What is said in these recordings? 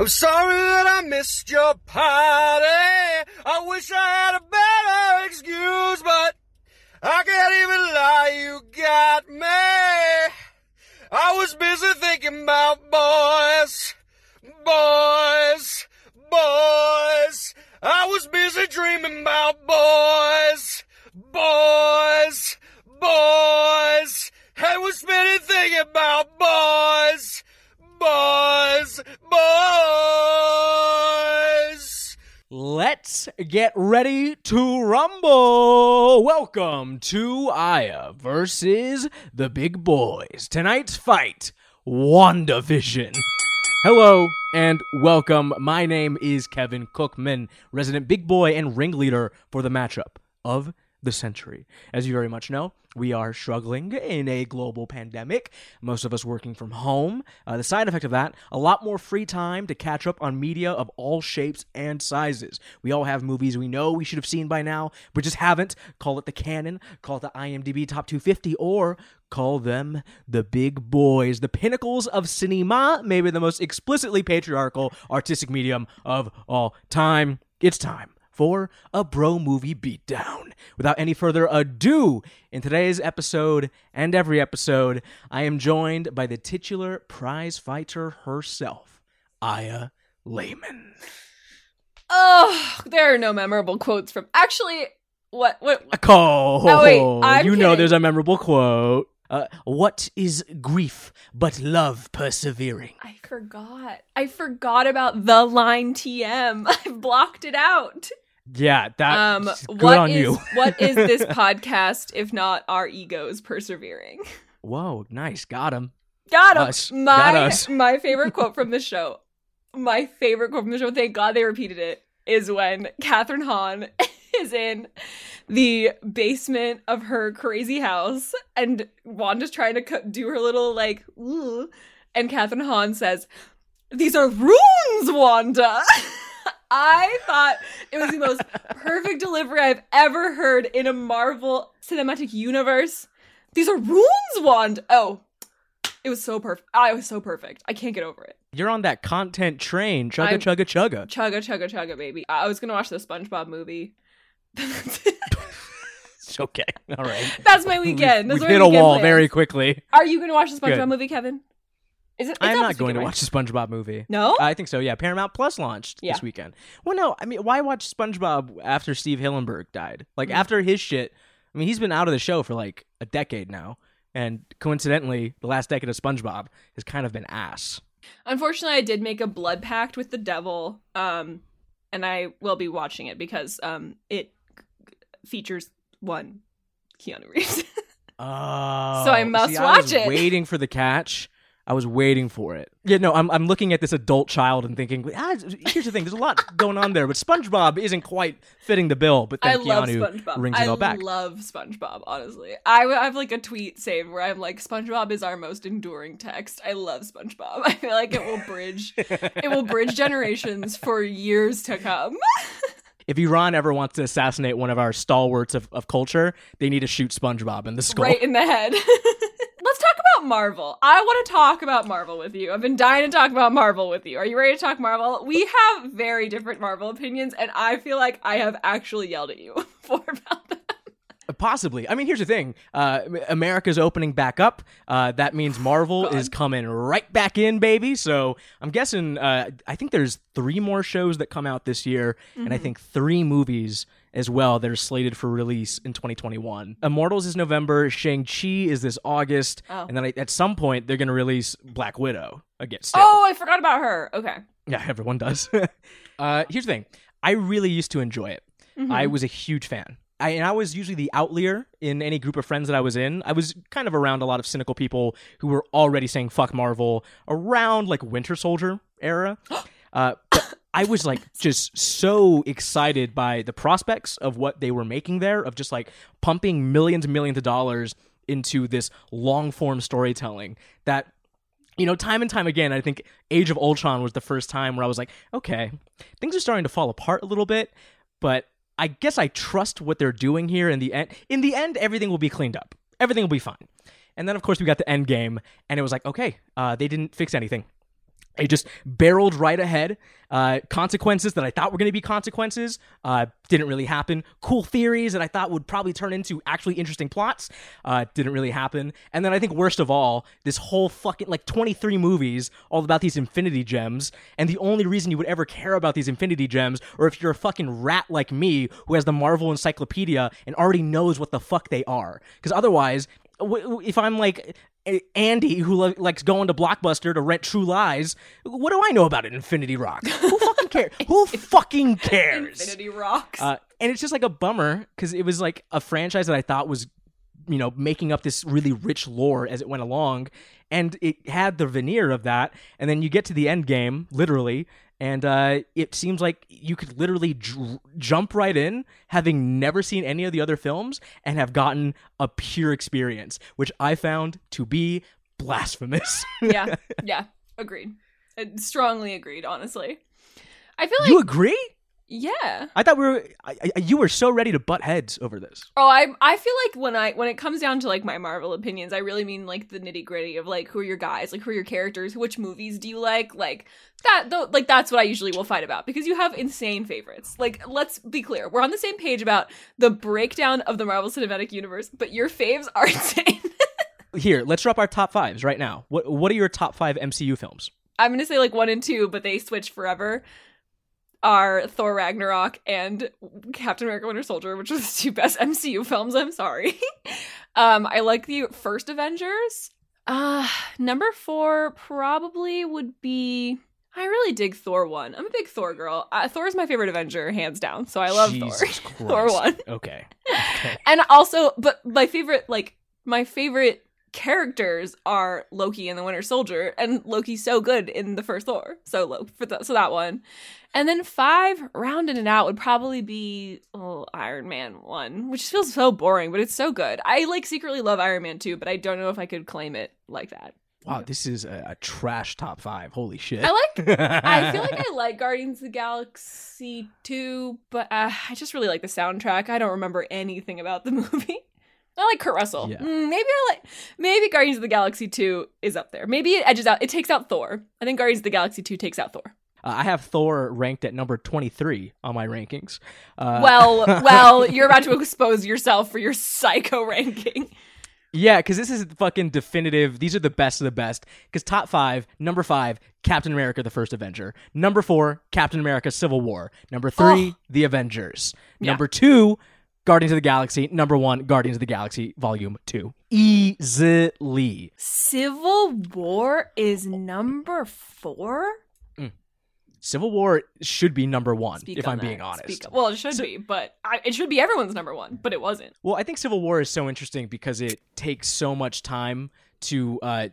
I'm sorry that I missed your party. I wish I had a better excuse, but I can't even lie, you got me. I was busy thinking about boys, boys, boys. I was busy dreaming about boys, boys, boys. I was busy thinking about boys, boys, boys. Let's get ready to rumble. Welcome to Aya versus the Big Boys. Tonight's fight, WandaVision. Hello and welcome. My name is Kevin Cookman, resident big boy and ringleader for the matchup of the century. As you very much know, we are struggling in a global pandemic, most of us working from home. Uh, the side effect of that, a lot more free time to catch up on media of all shapes and sizes. We all have movies we know we should have seen by now, but just haven't. Call it the canon, call it the IMDb Top 250, or call them the big boys, the pinnacles of cinema, maybe the most explicitly patriarchal artistic medium of all time. It's time for a bro movie beatdown. Without any further ado, in today's episode and every episode, I am joined by the titular prize fighter herself, Aya Lehman. Oh, there are no memorable quotes from. Actually, what? What? Oh, Oh, wait, I'm you know there's a memorable quote. Uh, what is grief but love persevering? I forgot. I forgot about the line TM. I've blocked it out. Yeah, that Um, good what on is you. what is this podcast if not our egos persevering? Whoa, nice, got him. Got him. Us. My Got us. my favorite quote from the show. My favorite quote from the show. Thank God they repeated it. Is when Kathryn Hahn is in the basement of her crazy house, and Wanda's trying to co- do her little like, "Ooh," and Kathryn Hahn says, "These are runes, Wanda." I thought it was the most perfect delivery I've ever heard in a Marvel cinematic universe. These are runes, wand. Oh, it was so perfect. Ah, I was so perfect. I can't get over it. You're on that content train. Chugga I'm- chugga chugga. Chugga, chugga, chugga, baby. I was gonna watch the SpongeBob movie. It's okay. All right. That's my weekend. We hit a wall very quickly. Are you gonna watch the SpongeBob Good. movie, Kevin? Is it? I'm not going to watch the SpongeBob movie. No. I think so. Yeah, Paramount Plus launched Yeah. this weekend. Well, no, I mean, why watch SpongeBob after Steve Hillenburg died? Like Mm. after his shit. I mean, he's been out of the show for like a decade now, and coincidentally, the last decade of SpongeBob has kind of been ass. Unfortunately, I did make a blood pact with the devil, um, and I will be watching it because um, it features one Keanu Reeves. Oh, So I must see, I watch it. Waiting for the catch. I was waiting for it. Yeah, no, I'm I'm looking at this adult child and thinking, ah, here's the thing. There's a lot going on there, but SpongeBob isn't quite fitting the bill. But then I love Keanu SpongeBob. rings I it all back. I love SpongeBob. Honestly, I, I have like a tweet saved where I'm like, SpongeBob is our most enduring text. I love SpongeBob. I feel like it will bridge, it will bridge generations for years to come. if Iran ever wants to assassinate one of our stalwarts of, of culture, they need to shoot SpongeBob in the skull. right in the head. Let's talk about Marvel. I want to talk about Marvel with you. I've been dying to talk about Marvel with you. Are you ready to talk Marvel? We have very different Marvel opinions, and I feel like I have actually yelled at you before about them. Possibly. I mean, here's the thing: uh, America's opening back up. Uh, that means Marvel God. is coming right back in, baby. So I'm guessing. Uh, I think there's three more shows that come out this year, and I Mm-hmm. think three movies as well that are slated for release in 2021. Immortals is November. Shang Chi is this August, Oh. and then I, at some point they're gonna release Black Widow again. Still. Oh, I forgot about her. Okay. Yeah, everyone does. uh, here's the thing: I really used to enjoy it. Mm-hmm. I was a huge fan. I, and I was usually the outlier in any group of friends that I was in. I was kind of around a lot of cynical people who were already saying "fuck Marvel" around like Winter Soldier era. Uh, I was like just so excited by the prospects of what they were making there, of just like pumping millions and millions of dollars into this long form storytelling that you know, time and time again, I think Age of Ultron was the first time where I was like, okay, things are starting to fall apart a little bit, but I guess I trust what they're doing here in the end. In the end, everything will be cleaned up. Everything will be fine. And then, of course, we got the end game, and it was like, okay, uh, they didn't fix anything. It just barreled right ahead. Uh, consequences that I thought were going to be consequences uh, didn't really happen. Cool theories that I thought would probably turn into actually interesting plots uh, didn't really happen. And then I think worst of all, this whole fucking like 23 movies all about these infinity gems. And the only reason you would ever care about these infinity gems, or if you're a fucking rat like me who has the Marvel encyclopedia and already knows what the fuck they are. Because otherwise, if I'm like Andy who li- likes going to Blockbuster to rent True Lies, what do I know about it? Infinity Rock? Who fucking cares? Who fucking cares? Infinity rocks. Uh, and it's just like a bummer because it was like a franchise that I thought was, you know, making up this really rich lore as it went along, and it had the veneer of that. And then you get to the end game, literally, and uh, it seems like you could literally dr- jump right in, having never seen any of the other films, and have gotten a pure experience, which I found to be blasphemous. yeah, yeah, agreed. Uh, Strongly agreed. Honestly, I feel like you agree? Yeah. I thought we were. I, I, you were so ready to butt heads over this. Oh, I I feel like when I when it comes down to like my Marvel opinions, I really mean like the nitty gritty of like who are your guys, like who are your characters, which movies do you like, like that. Though, like that's what I usually will fight about because you have insane favorites. Like let's be clear, we're on the same page about the breakdown of the Marvel Cinematic Universe, but your faves are insane. Here, let's drop our top fives right now. What What are your top five MCU films? I'm gonna say like one and two, but they switch forever. Are Thor Ragnarok and Captain America Winter Soldier, which are the two best MCU films. I'm sorry. um, I like the first Avengers. Uh, number four probably would be. I really dig Thor one. I'm a big Thor girl. Uh, Thor is my favorite Avenger, hands down. So I love Thor. Jesus Thor Christ. one. Okay. Okay. And also, but my favorite, like my favorite characters are Loki and the Winter Soldier, and Loki's so good in the first Thor. So low for the, so that one, and then five rounding it out would probably be oh, Iron Man one, which feels so boring, but it's so good. I like secretly love Iron Man two, but I don't know if I could claim it like that. Wow, this is a, a trash top five. Holy shit. I like. I feel like I like Guardians of the Galaxy 2, but uh, I just really like the soundtrack. I don't remember anything about the movie. I like Kurt Russell. Yeah. Mm, maybe I like maybe Guardians of the Galaxy 2 is up there. Maybe it edges out it takes out Thor. I think Guardians of the Galaxy 2 takes out Thor. Uh, I have Thor ranked at number 23 on my rankings. Uh, Well, well, you're about to expose yourself for your psycho ranking. yeah, because this is fucking definitive. These are the best of the best. Because top five, number five, Captain America: The First Avenger. Number four, Captain America: Civil War. Number three, The Avengers. Yeah. Number two, Guardians of the Galaxy. Number one, Guardians of the Galaxy Volume Two. Easily. Civil War is number 4? Civil War should be number one, Speak if on I'm that. being honest. Speak- well, it should be, but I, it should be everyone's number 1, but it wasn't. Well, I think Civil War is so interesting because it takes so much time to uh,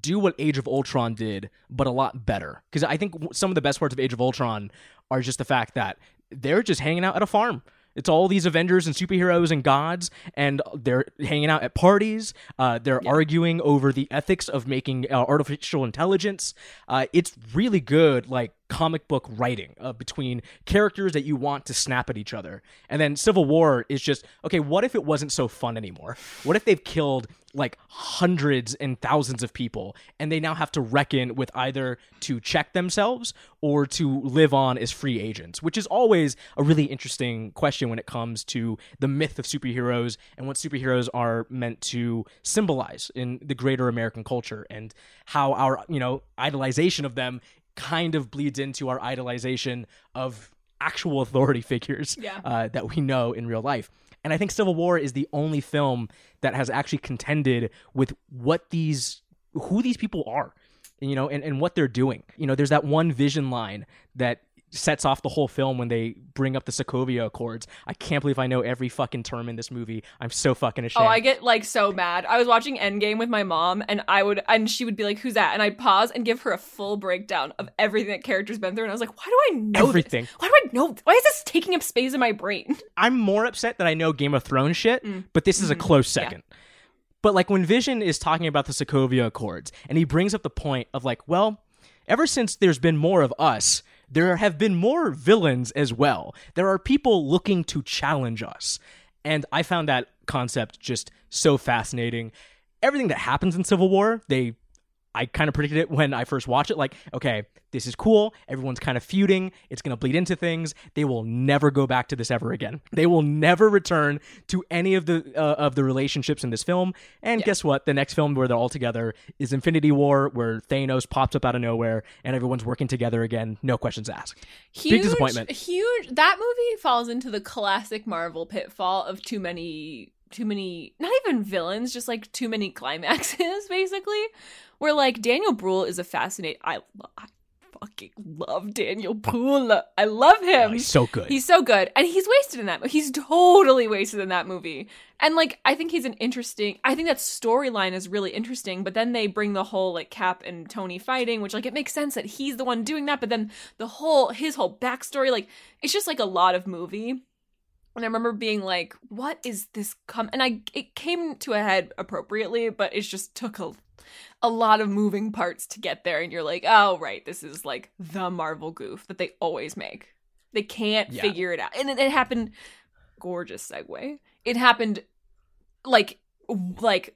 do what Age of Ultron did, but a lot better. Because I think some of the best parts of Age of Ultron are just the fact that they're just hanging out at a farm. It's all these Avengers and superheroes and gods, and they're hanging out at parties. Uh, they're arguing over the ethics of making uh, artificial intelligence. Uh, it's really good, like comic book writing uh, between characters that you want to snap at each other. And then Civil War is just okay. What if it wasn't so fun anymore? What if they've killed like hundreds and thousands of people, and they now have to reckon with either to check themselves or to live on as free agents, which is always a really interesting question when it comes to the myth of superheroes and what superheroes are meant to symbolize in the greater American culture and how our, you know, idolization of them kind of bleeds into our idolization of actual authority figures Yeah. uh, that we know in real life. And I think Civil War is the only film that has actually contended with what these who these people are, you know, and, and what they're doing. You know, there's that one vision line that sets off the whole film when they bring up the Sokovia Accords. I can't believe I know every fucking term in this movie. I'm so fucking ashamed. Oh, I get like so mad. I was watching Endgame with my mom, and I would, and she would be like, "Who's that?" And I'd pause and give her a full breakdown of everything that character's been through, and I was like, "Why do I know Everything. This? Why do I know? Why is this taking up space in my brain?" I'm more upset that I know Game of Thrones shit, Mm. but this is a Mhm. close Yeah. second. But like when Vision is talking about the Sokovia Accords, and he brings up the point of like, well, ever since there's been more of us, there have been more villains as well. There are people looking to challenge us. And I found that concept just so fascinating. Everything that happens in Civil War, they I kind of predicted it when I first watched it. Like, okay, this is cool. Everyone's kind of feuding. It's going to bleed into things. They will never go back to this ever again. They will never return to any of the uh, of the relationships in this film. And Yeah. guess what? The next film where they're all together is Infinity War, where Thanos pops up out of nowhere and everyone's working together again. No questions asked. huge, disappointment. Huge. That movie falls into the classic Marvel pitfall of too many, too many, not even villains, just like too many climaxes, basically. Where like Daniel Bruhl is a fascinating. I, I fucking love Daniel Bruhl. I love him. Oh, he's so good. He's so good, and he's wasted in that. He's totally wasted in that movie. And like, I think he's an interesting. I think that storyline is really interesting. But then they bring the whole like Cap and Tony fighting, which like it makes sense that he's the one doing that. But then the whole his whole backstory, like it's just like a lot of movie. And I remember being like, "What is this come?" And I it came to a head appropriately, but it just took a a lot of moving parts to get there. And you're like, "Oh right, this is like the Marvel goof that they always make." They can't Yeah. figure it out. And it, it happened gorgeous segue. It happened like like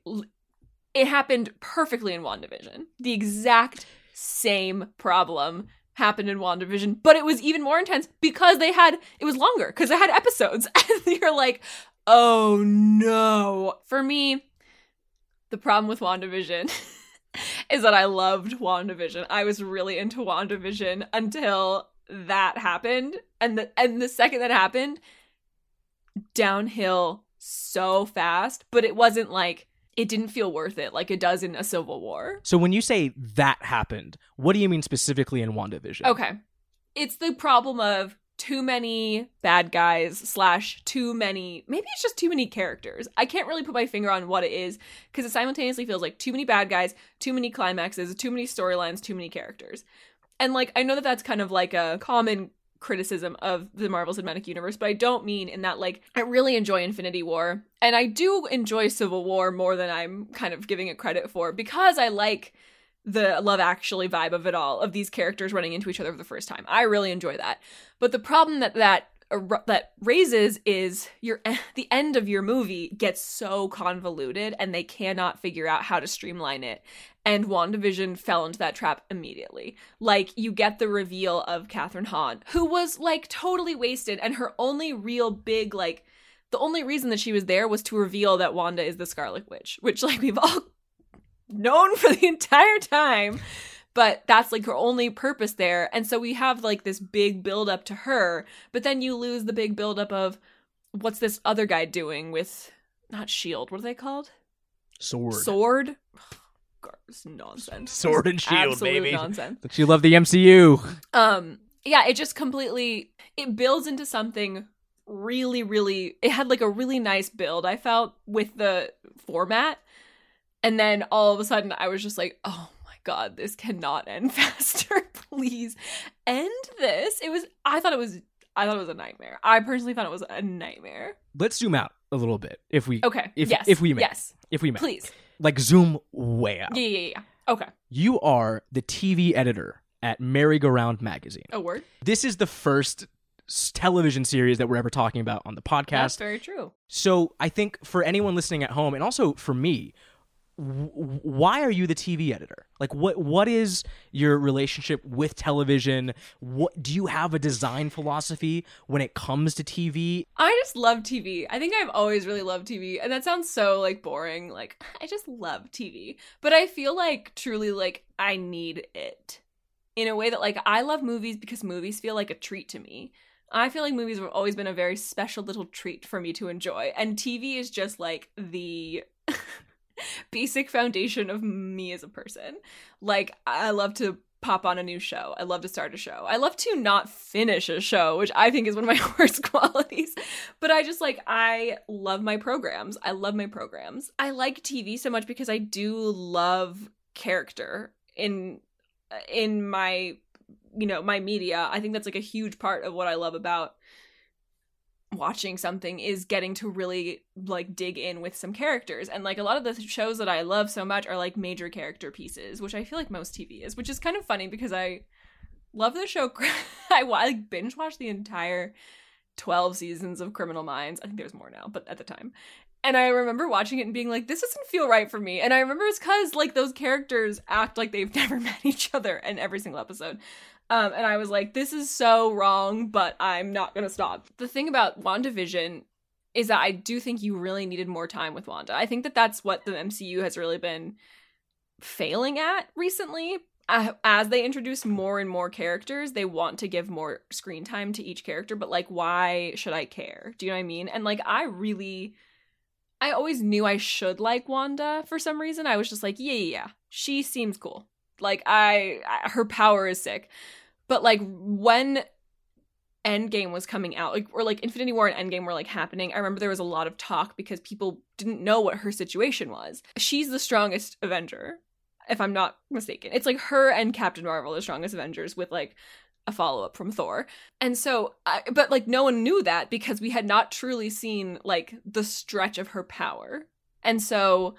it happened perfectly in WandaVision. The exact same problem happened in WandaVision, but it was even more intense because they had it was longer because they had episodes. And you're like, "Oh no." For me, the problem with WandaVision is that I loved WandaVision. I was really into WandaVision until that happened. And the and the second that happened, downhill so fast, but it wasn't like it didn't feel worth it like it does in a Civil War. so when you say that happened, what do you mean specifically in WandaVision? Okay. It's the problem of too many bad guys slash too many maybe it's just too many characters i can't really put my finger on what it is because it simultaneously feels like too many bad guys too many climaxes too many storylines too many characters and like i know that that's kind of like a common criticism of the marvel cinematic universe but i don't mean in that like i really enjoy infinity war and i do enjoy civil war more than i'm kind of giving it credit for because i like the love actually vibe of it all of these characters running into each other for the first time. I really enjoy that. But the problem that that that raises is your the end of your movie gets so convoluted and they cannot figure out how to streamline it. And WandaVision fell into that trap immediately. Like you get the reveal of Kathryn Hahn, who was like totally wasted, and her only real big like the only reason that she was there was to reveal that Wanda is the Scarlet Witch, which like we've all known for the entire time but that's like her only purpose there and so we have like this big build up to her but then you lose the big build up of what's this other guy doing with not shield what are they called Sword. sword God, it's nonsense Sword and shield, absolute baby. nonsense Don't you love the MCU? um yeah it just completely it builds into something really really it had like a really nice build i felt with the format and then all of a sudden i was just like oh my god this cannot end faster. Please end this. It was i thought it was i thought it was a nightmare. I personally thought it was a nightmare. Let's zoom out a little bit, if we okay. If- yes. if we may. yes. If we may. please. Like zoom way out. yeah yeah yeah, okay. You are the TV editor at Merry-Go-Round magazine. a word? This is the first television series that we're ever talking about on the podcast. that's very true. So I think for anyone listening at home, and also for me, why are you the TV editor? Like, what what is your relationship with television? What do you have a design philosophy when it comes to TV? I just love TV. I think I've always really loved TV. And that sounds so like boring. Like I just love TV. But I feel like truly like I need it. In a way that like I love movies because movies feel like a treat to me. I feel like movies have always been a very special little treat for me to enjoy. And TV is just like the basic foundation of me as a person. Like I love to pop on a new show. I love to start a show. I love to not finish a show, which I think is one of my worst qualities. But I just like I love my programs. I love my programs. I like TV so much because I do love character in in my you know, my media. I think that's like a huge part of what I love about watching something is getting to really like dig in with some characters and like a lot of the shows that i love so much are like major character pieces which i feel like most tv is which is kind of funny because i love the show i like binge watched the entire 12 seasons of criminal minds i think there's more now but at the time And I remember watching it and being like, this doesn't feel right for me. And I remember it's because like those characters act like they've never met each other in every single episode. Um, and I was like, this is so wrong, but I'm not gonna stop. The thing about WandaVision is that I do think you really needed more time with Wanda. I think that that's what the MCU has really been failing at recently. Uh, as they introduce more and more characters, they want to give more screen time to each character, but like, why should I care? Do you know what I mean? And like, I really, I always knew I should like Wanda for some reason. I was just like, yeah, yeah, yeah. she seems cool. Like, I, I her power is sick. But like, when Endgame was coming out, like or like Infinity War and Endgame were like happening, I remember there was a lot of talk because people didn't know what her situation was. She's the strongest Avenger, if I'm not mistaken. It's like her and Captain Marvel the strongest Avengers with like a follow up from Thor. And so, I, but like no one knew that because we had not truly seen like the stretch of her power. And so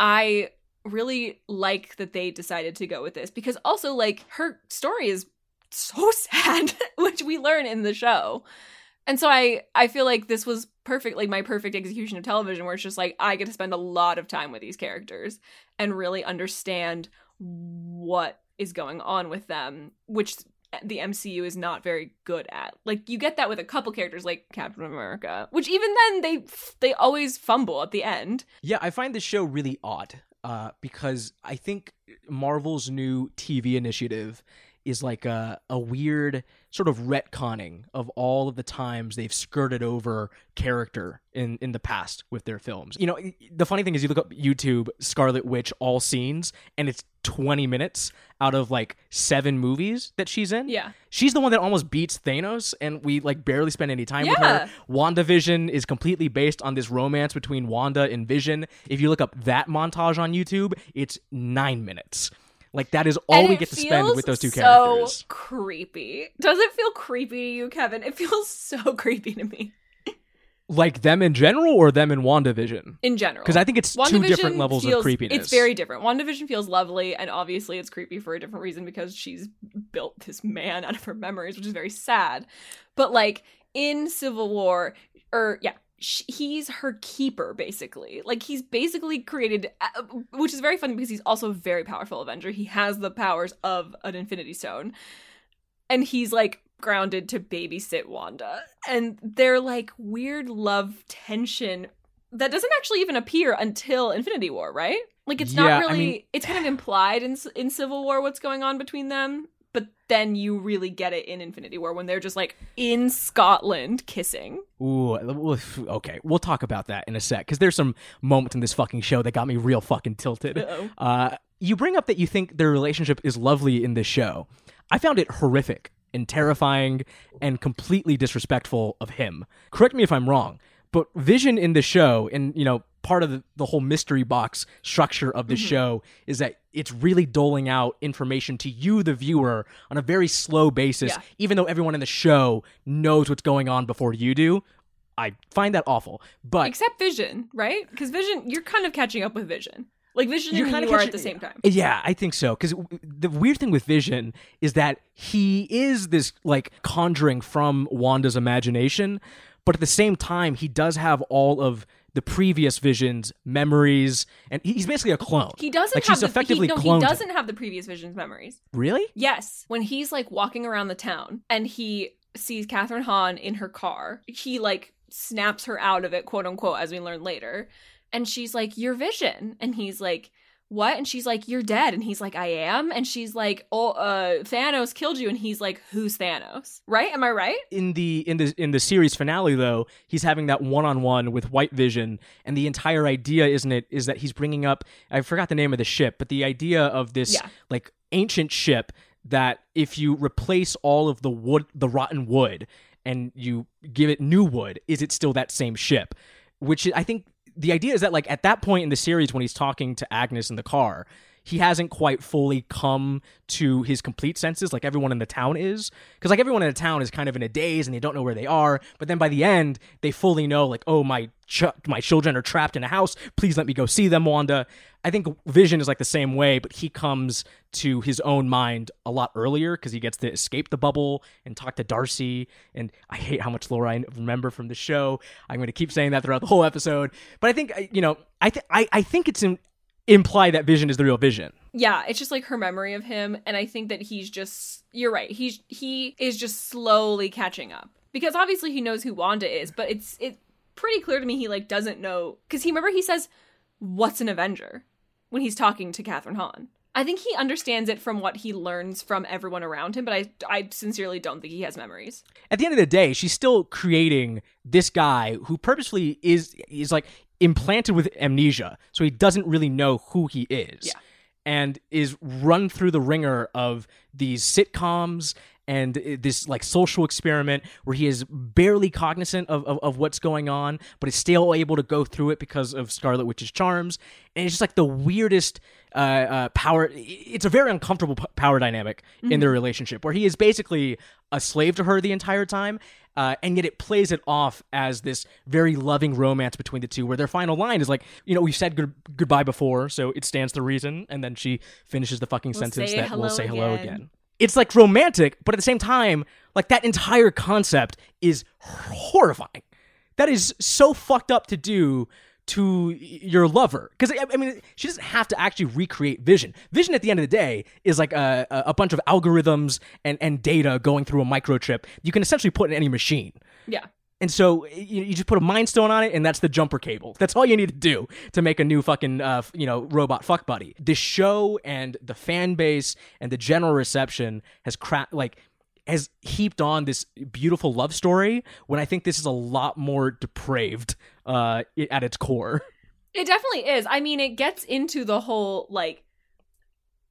I really like that they decided to go with this because also like her story is so sad, which we learn in the show. And so I I feel like this was perfect like my perfect execution of television where it's just like I get to spend a lot of time with these characters and really understand what is going on with them, which the MCU is not very good at. Like you get that with a couple characters like Captain America, which even then they they always fumble at the end. Yeah, I find this show really odd uh, because I think Marvel's new TV initiative is like a, a weird sort of retconning of all of the times they've skirted over character in, in the past with their films. You know, the funny thing is you look up YouTube Scarlet Witch all scenes and it's 20 minutes out of like seven movies that she's in. Yeah. She's the one that almost beats Thanos and we like barely spend any time with Yeah. her. WandaVision is completely based on this romance between Wanda and Vision. If you look up that montage on YouTube, it's 9 minutes. Like that is all And we get to spend with those two so characters. So creepy. Does it feel creepy to you, Kevin? It feels so creepy to me Like them in general or them in WandaVision? in general. Because I think it's two different levels feels, of creepiness. It's very different. WandaVision feels lovely, and obviously it's creepy for a different reason because she's built this man out of her memories, which is very sad. But like in Civil War, or yeah, sh- he's her keeper basically. Like he's basically created, uh, which is very funny because he's also a very powerful Avenger. He has the powers of an Infinity Stone, and he's like grounded to babysit Wanda. And they're like weird love tension that doesn't actually even appear until Infinity War, right? Like it's Yeah, not I really mean- it's kind of implied in in Civil War what's going on between them, but then you really get it in Infinity War when they're just like in Scotland kissing. Ooh, okay. We'll talk about that in a sec because there's some moments in this fucking show that got me real fucking tilted. Uh-oh. Uh, you bring up that you think their relationship is lovely in this show. I found it horrific and terrifying and completely disrespectful of him. Correct me if I'm wrong, but Vision in the show, and you know, part of the, the whole mystery box structure of the show is that it's really doling out information to you, the viewer, on a very slow basis, Yeah. even though everyone in the show knows what's going on before you do. I find that awful. But Except Vision, right? Because Vision, you're kind of catching up with Vision. Like Vision You're and kinda you are at the same time. Yeah, I think so. Because the weird thing with Vision is that he is this like conjuring from Wanda's imagination, but at the same time, he does have all of the previous Vision's memories, and he's basically a clone. He doesn't like have the, effectively he, no, he doesn't have the previous Vision's memories. Really? Yes. When he's like walking around the town and he sees Kathryn Hahn in her car, he like snaps her out of it, quote unquote, as we learn later. And she's like, You're vision. And he's like, What? And she's like, You're dead. And he's like, I am. And she's like, Oh, uh, Thanos killed you. And he's like, Who's Thanos? Right? Am I right? in the in the in the series finale though he's having that one-on-one with white vision and the entire idea isn't it is that he's bringing up i forgot the name of the ship but the idea of this Yeah. like ancient ship that if you replace all of the wood the rotten wood and you give it new wood is it still that same ship which i think the idea is that like at that point in the series when he's talking to agnes in the car he hasn't quite fully come to his complete senses like everyone in the town is. Because like everyone in the town is kind of in a daze and they don't know where they are but then by the end they fully know like oh my ch- my children are trapped in a house. Please let me go see them wanda. I think vision is like the same way but he comes to his own mind a lot earlier because he gets to escape the bubble and talk to darcy. And i hate how much lore i remember from the show. I'm going to keep saying that throughout the whole episode. But i think uh, you know i th- I, I think it's in imply that Vision is the real Vision. Yeah, it's just like her memory of him, and I think that he's just. You're right. He's he is just slowly catching up because obviously he knows who Wanda is, but it's it pretty clear to me he like doesn't know because he remember he says, "What's an Avenger?" when he's talking to Kathryn Hahn. I think he understands it from what he learns from everyone around him, but I, I sincerely don't think he has memories. At the end of the day, she's still creating this guy who purposefully is is like implanted with amnesia, so he doesn't really know who he is. Yeah. And is run through the ringer of these sitcoms and this like social experiment where he is barely cognizant of, of, of, what's going on, but is still able to go through it because of Scarlet Witch's charms. And it's just like the weirdest uh, uh, power. It's a very uncomfortable p- power dynamic mm-hmm. in their relationship where he is basically a slave to her the entire time. Uh, and yet it plays it off as this very loving romance between the two, where their final line is like, you know, we've said good- goodbye before, so it stands to reason. And then she finishes the fucking we'll sentence that we'll say again. hello again it's like romantic, but at the same time, like that entire concept is horrifying. That is so fucked up to do to your lover because I mean she doesn't have to actually recreate Vision. Vision at the end of the day is like a, a bunch of algorithms and and data going through a microchip you can essentially put in any machine. Yeah. And so you, you just put a mind stone on it, and that's the jumper cable. That's all you need to do to make a new fucking uh, you know robot fuck buddy. The show and the fan base and the general reception has cracked like has heaped on this beautiful love story when I think this is a lot more depraved uh, at its core. It definitely is. I mean, it gets into the whole like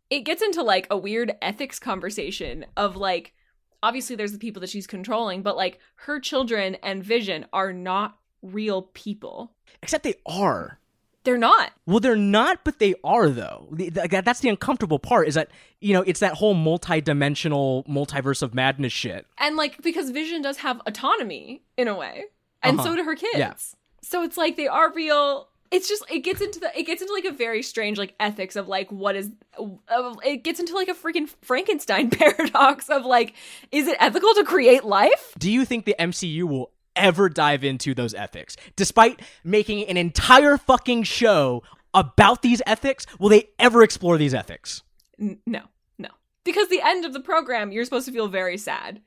it gets into like a weird ethics conversation of like obviously there's the people that she's controlling, but like her children and Vision are not real people. Except they are. They're not. Well, they're not, but they are though. That's the uncomfortable part. Is that you know it's that whole multi-dimensional multiverse of madness shit. And like because Vision does have autonomy in a way, and uh-huh. so do her kids. Yeah. So it's like they are real, it's just it gets into the it gets into like a very strange like ethics of like what is uh, it gets into like a freaking Frankenstein paradox of like is it ethical to create life? Do you think the MCU will ever dive into those ethics despite making an entire fucking show about these ethics? Will they ever explore these ethics? N- no. No. Because the end of the program you're supposed to feel very sad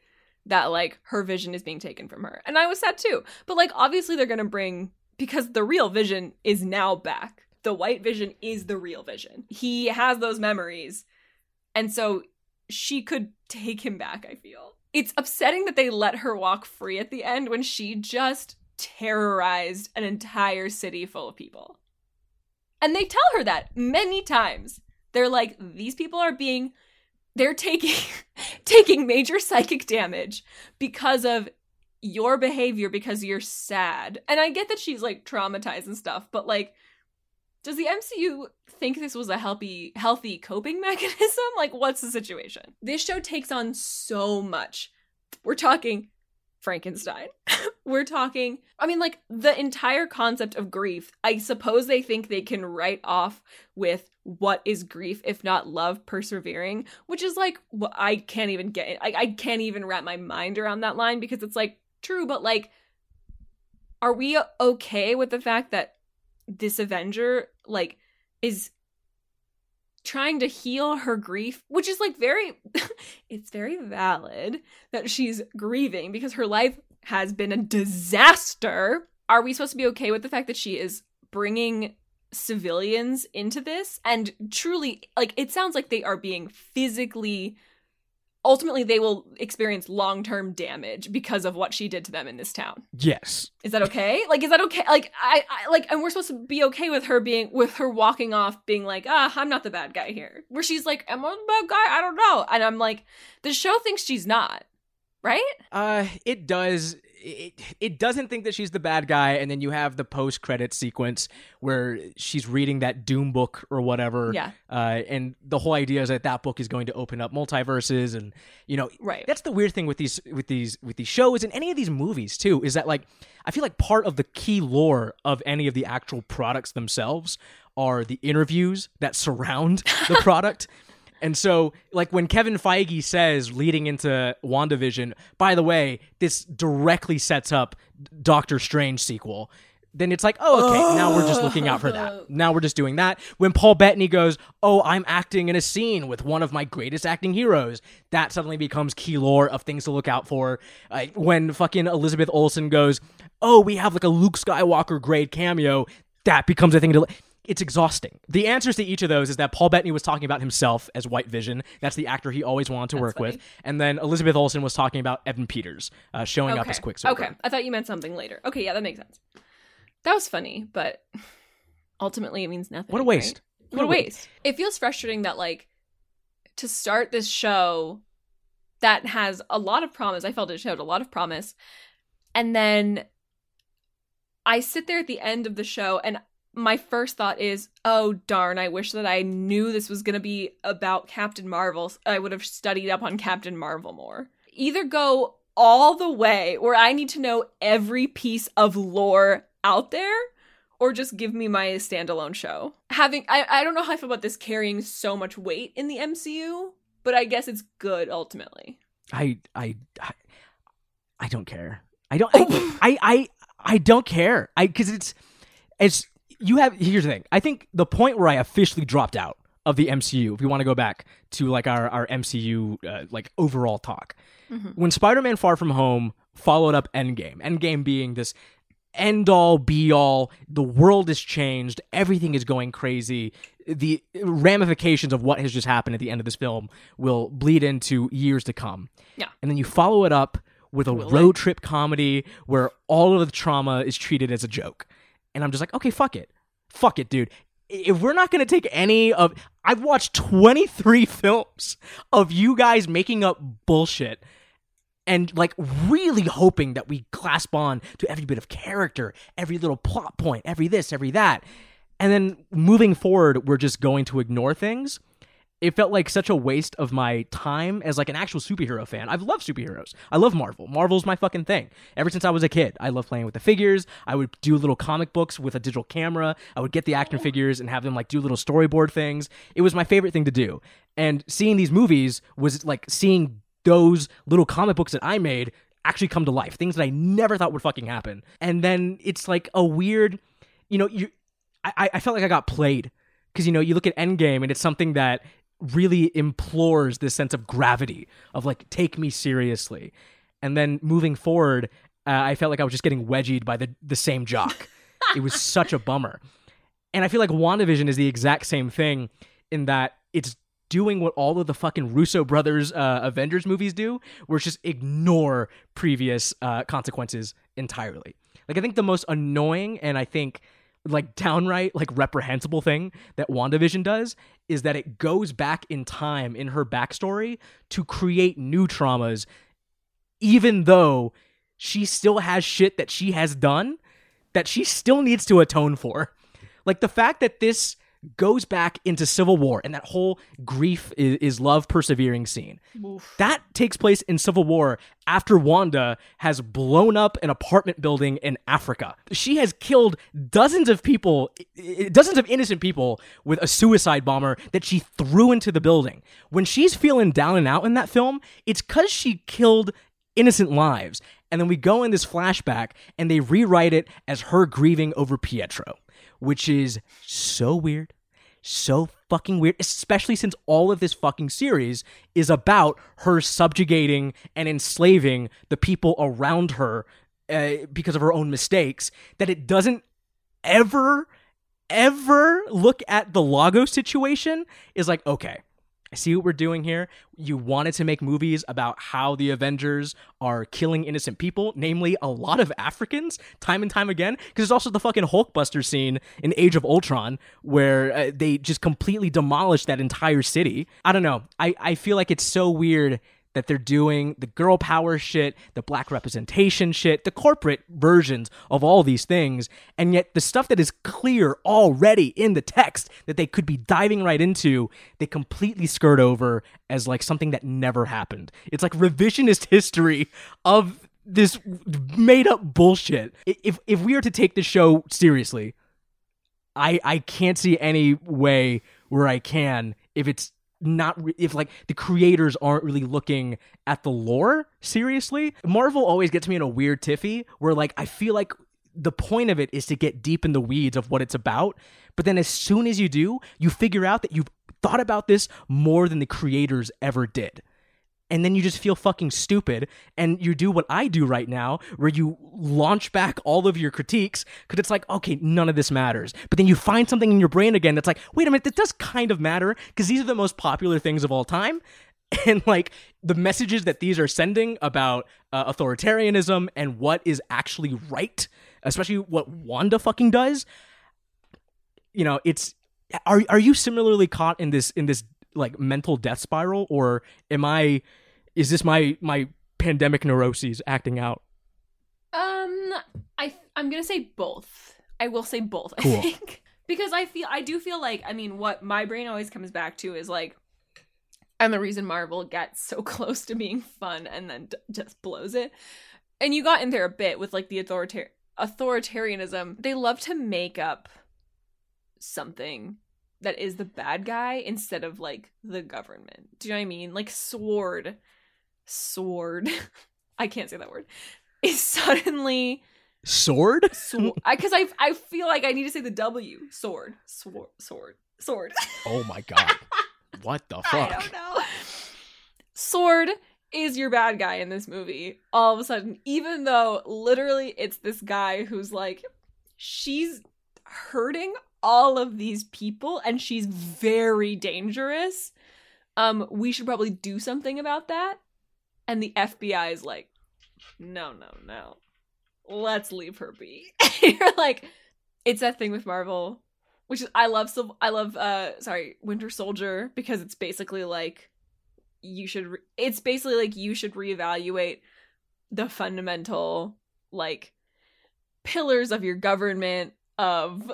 that like her vision is being taken from her. And I was sad too. But like obviously they're going to bring because the real vision is now back. The white vision is the real vision. He has those memories. And so she could take him back, I feel. It's upsetting that they let her walk free at the end when she just terrorized an entire city full of people. And they tell her that many times. They're like, these people are being they're taking taking major psychic damage because of your behavior because you're sad. And I get that she's like traumatized and stuff, but like does the MCU think this was a healthy healthy coping mechanism? Like what's the situation? This show takes on so much. We're talking Frankenstein. We're talking I mean like the entire concept of grief. I suppose they think they can write off with what is grief if not love persevering, which is like well, I can't even get I, I can't even wrap my mind around that line because it's like true, but like, are we okay with the fact that this Avenger, like, is trying to heal her grief, which is like very, it's very valid that she's grieving because her life has been a disaster. Are we supposed to be okay with the fact that she is bringing civilians into this and truly, like, it sounds like they are being physically ultimately they will experience long-term damage because of what she did to them in this town. Yes. Is that okay? Like is that okay? Like I, I like and we're supposed to be okay with her being with her walking off being like, "Ah, I'm not the bad guy here." Where she's like, "Am I the bad guy? I don't know." And I'm like, the show thinks she's not. Right? Uh it does it, it doesn't think that she's the bad guy, and then you have the post credit sequence where she's reading that Doom book or whatever. Yeah. Uh, and the whole idea is that that book is going to open up multiverses, and you know, Right. That's the weird thing with these with these with these shows and any of these movies too is that like I feel like part of the key lore of any of the actual products themselves are the interviews that surround the product. And so, like when Kevin Feige says leading into WandaVision, by the way, this directly sets up Doctor Strange sequel. Then it's like, oh, okay, now we're just looking out for that. Now we're just doing that. When Paul Bettany goes, oh, I'm acting in a scene with one of my greatest acting heroes, that suddenly becomes key lore of things to look out for. Uh, when fucking Elizabeth Olsen goes, oh, we have like a Luke Skywalker grade cameo, that becomes a thing to it's exhausting. The answers to each of those is that Paul Bettany was talking about himself as White Vision. That's the actor he always wanted to work funny. with. And then Elizabeth Olsen was talking about Evan Peters uh, showing up as Quicksilver. Okay. I thought you meant something later. Okay, yeah, that makes sense. That was funny, but ultimately it means nothing. What a waste. right? What a waste. It feels frustrating that like to start this show that has a lot of promise. I felt it showed a lot of promise. And then I sit there at the end of the show and my first thought is, oh darn, I wish that I knew this was going to be about Captain Marvel. I would have studied up on Captain Marvel more. Either go all the way where I need to know every piece of lore out there or just give me my standalone show. Having I, I don't know how I feel about this carrying so much weight in the MCU, but I guess it's good ultimately. I, I, I, I don't care. I don't. I, oh. I, I, I don't care. I because it's, it's. You have. Here's the thing. I think the point where I officially dropped out of the MCU, if you want to go back to like our our MCU uh, like overall talk, when Spider-Man: Far From Home followed up Endgame, Endgame being this end all be all the world has changed everything is going crazy the ramifications of what has just happened at the end of this film will bleed into years to come Yeah. and then you follow it up with a Will road trip comedy where all of the trauma is treated as a joke and i'm just like okay fuck it fuck it dude if we're not going to take any of i've watched 23 films of you guys making up bullshit and like really hoping that we clasp on to every bit of character, every little plot point, every this, every that. And then moving forward, we're just going to ignore things. It felt like such a waste of my time as like an actual superhero fan. I've loved superheroes. I love Marvel. Marvel's my fucking thing. Ever since I was a kid, I love playing with the figures. I would do little comic books with a digital camera. I would get the action figures and have them like do little storyboard things. It was my favorite thing to do. And seeing these movies was like seeing those little comic books that I made actually come to life. Things that I never thought would fucking happen. And then it's like a weird, you know, you I, I felt like I got played. Because, you know, you look at Endgame and it's something that really implores this sense of gravity of like, take me seriously. And then moving forward, uh, I felt like I was just getting wedgied by the, the same jock. it was such a bummer. And I feel like WandaVision is the exact same thing in that it's doing what all of the fucking Russo brothers uh, Avengers movies do, where it's just ignore previous uh, consequences entirely. Like I think the most annoying and I think like downright like reprehensible thing that WandaVision does is that it goes back in time in her backstory to create new traumas even though she still has shit that she has done that she still needs to atone for. Like the fact that this goes back into Civil War and that whole grief is, is love persevering scene. That takes place in Civil War after Wanda has blown up an apartment building in Africa. She has killed dozens of people, dozens of innocent people with a suicide bomber that she threw into the building. When she's feeling down and out in that film, it's cuz she killed innocent lives. And then we go in this flashback and they rewrite it as her grieving over Pietro, which is so weird. So fucking weird, especially since all of this fucking series is about her subjugating and enslaving the people around her uh, because of her own mistakes, that it doesn't ever, ever look at the Lagos situation is like, okay, I see what we're doing here. You wanted to make movies about how the Avengers are killing innocent people, namely a lot of Africans, time and time again. Because there's also the fucking Hulkbuster scene in Age of Ultron where uh, they just completely demolished that entire city. I don't know. I, I feel like it's so weird that they're doing the girl power shit, the black representation shit, the corporate versions of all these things, and yet the stuff that is clear already in the text that they could be diving right into, they completely skirt over as like something that never happened. It's like revisionist history of this made up bullshit. If if we are to take this show seriously, I I can't see any way where I can if it's not re- if like the creators aren't really looking at the lore seriously. Marvel always gets me in a weird tiffy where like I feel like the point of it is to get deep in the weeds of what it's about, but then as soon as you do, you figure out that you've thought about this more than the creators ever did and then you just feel fucking stupid and you do what I do right now where you launch back all of your critiques because it's like okay none of this matters. But then you find something in your brain again that's like wait a minute this does kind of matter because these are the most popular things of all time and like the messages that these are sending about uh, authoritarianism and what is actually right especially what Wanda fucking does you know it's are are you similarly caught in this in this like mental death spiral or am i is this my my pandemic neuroses acting out Um, I I'm gonna say both. I will say both. Cool. I think because I feel I do feel like I mean what my brain always comes back to is like, and the reason Marvel gets so close to being fun and then d- just blows it. And you got in there a bit with like the authoritar- authoritarianism. They love to make up something that is the bad guy instead of like the government. Do you know what I mean? Like sword, sword. I can't say that word. Is suddenly sword sword because I, I feel like I need to say the W sword sword sword sword. oh my god what the I fuck don't know. Sword is your bad guy in this movie. All of a sudden, even though literally it's this guy who's like, she's hurting all of these people and she's very dangerous. Um, we should probably do something about that. And the FBI is like, no, no, no. Let's leave her be. You're like, it's that thing with Marvel, which is I love. I love. Uh, sorry, Winter Soldier because it's basically like you should. Re- it's basically like you should reevaluate the fundamental like pillars of your government of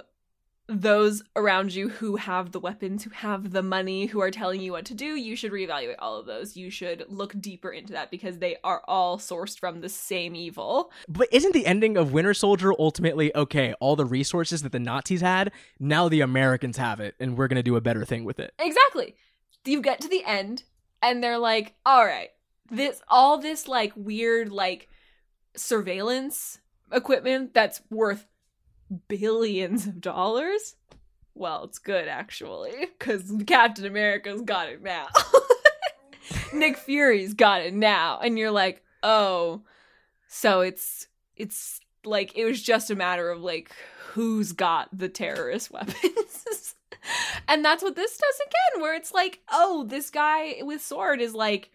those around you who have the weapons, who have the money, who are telling you what to do, you should reevaluate all of those. You should look deeper into that because they are all sourced from the same evil. but isn't the ending of winter soldier ultimately okay all the resources that the nazis had now the americans have it and we're gonna do a better thing with it Exactly. You get to the end and they're like, "All right, this all this like weird like surveillance equipment that's worth billions of dollars. Well, it's good actually cuz Captain America's got it now. Nick Fury's got it now and you're like, "Oh, so it's it's like it was just a matter of like who's got the terrorist weapons." and that's what this does again where it's like oh this guy with sword is like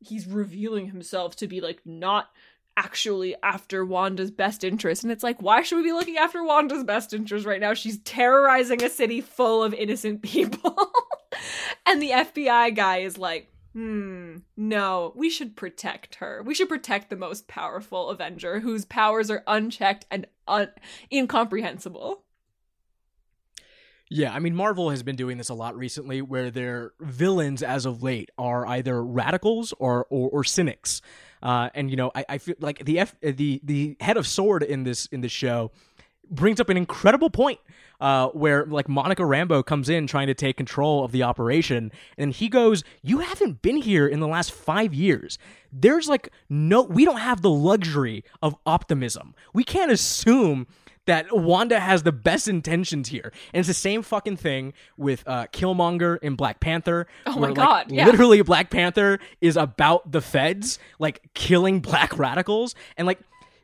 he's revealing himself to be like not actually after Wanda's best interest. And it's like why should we be looking after Wanda's best interest right now? She's terrorizing a city full of innocent people. And the FBI guy is like hmm no we should protect her. We should protect the most powerful avenger whose powers are unchecked and un- incomprehensible. Yeah, I mean, Marvel has been doing this a lot recently, where their villains, as of late, are either radicals or or, or cynics. Uh, and you know, I, I feel like the F, the the head of Sword in this in this show brings up an incredible point uh, where like Monica Rambeau comes in trying to take control of the operation, and he goes, "You haven't been here in the last five years. There's like no, we don't have the luxury of optimism. We can't assume." That Wanda has the best intentions here, and it's the same fucking thing with uh, Killmonger in Black Panther. Oh my where, like, God, yeah. Literally, Black Panther is about the feds like killing black radicals, and like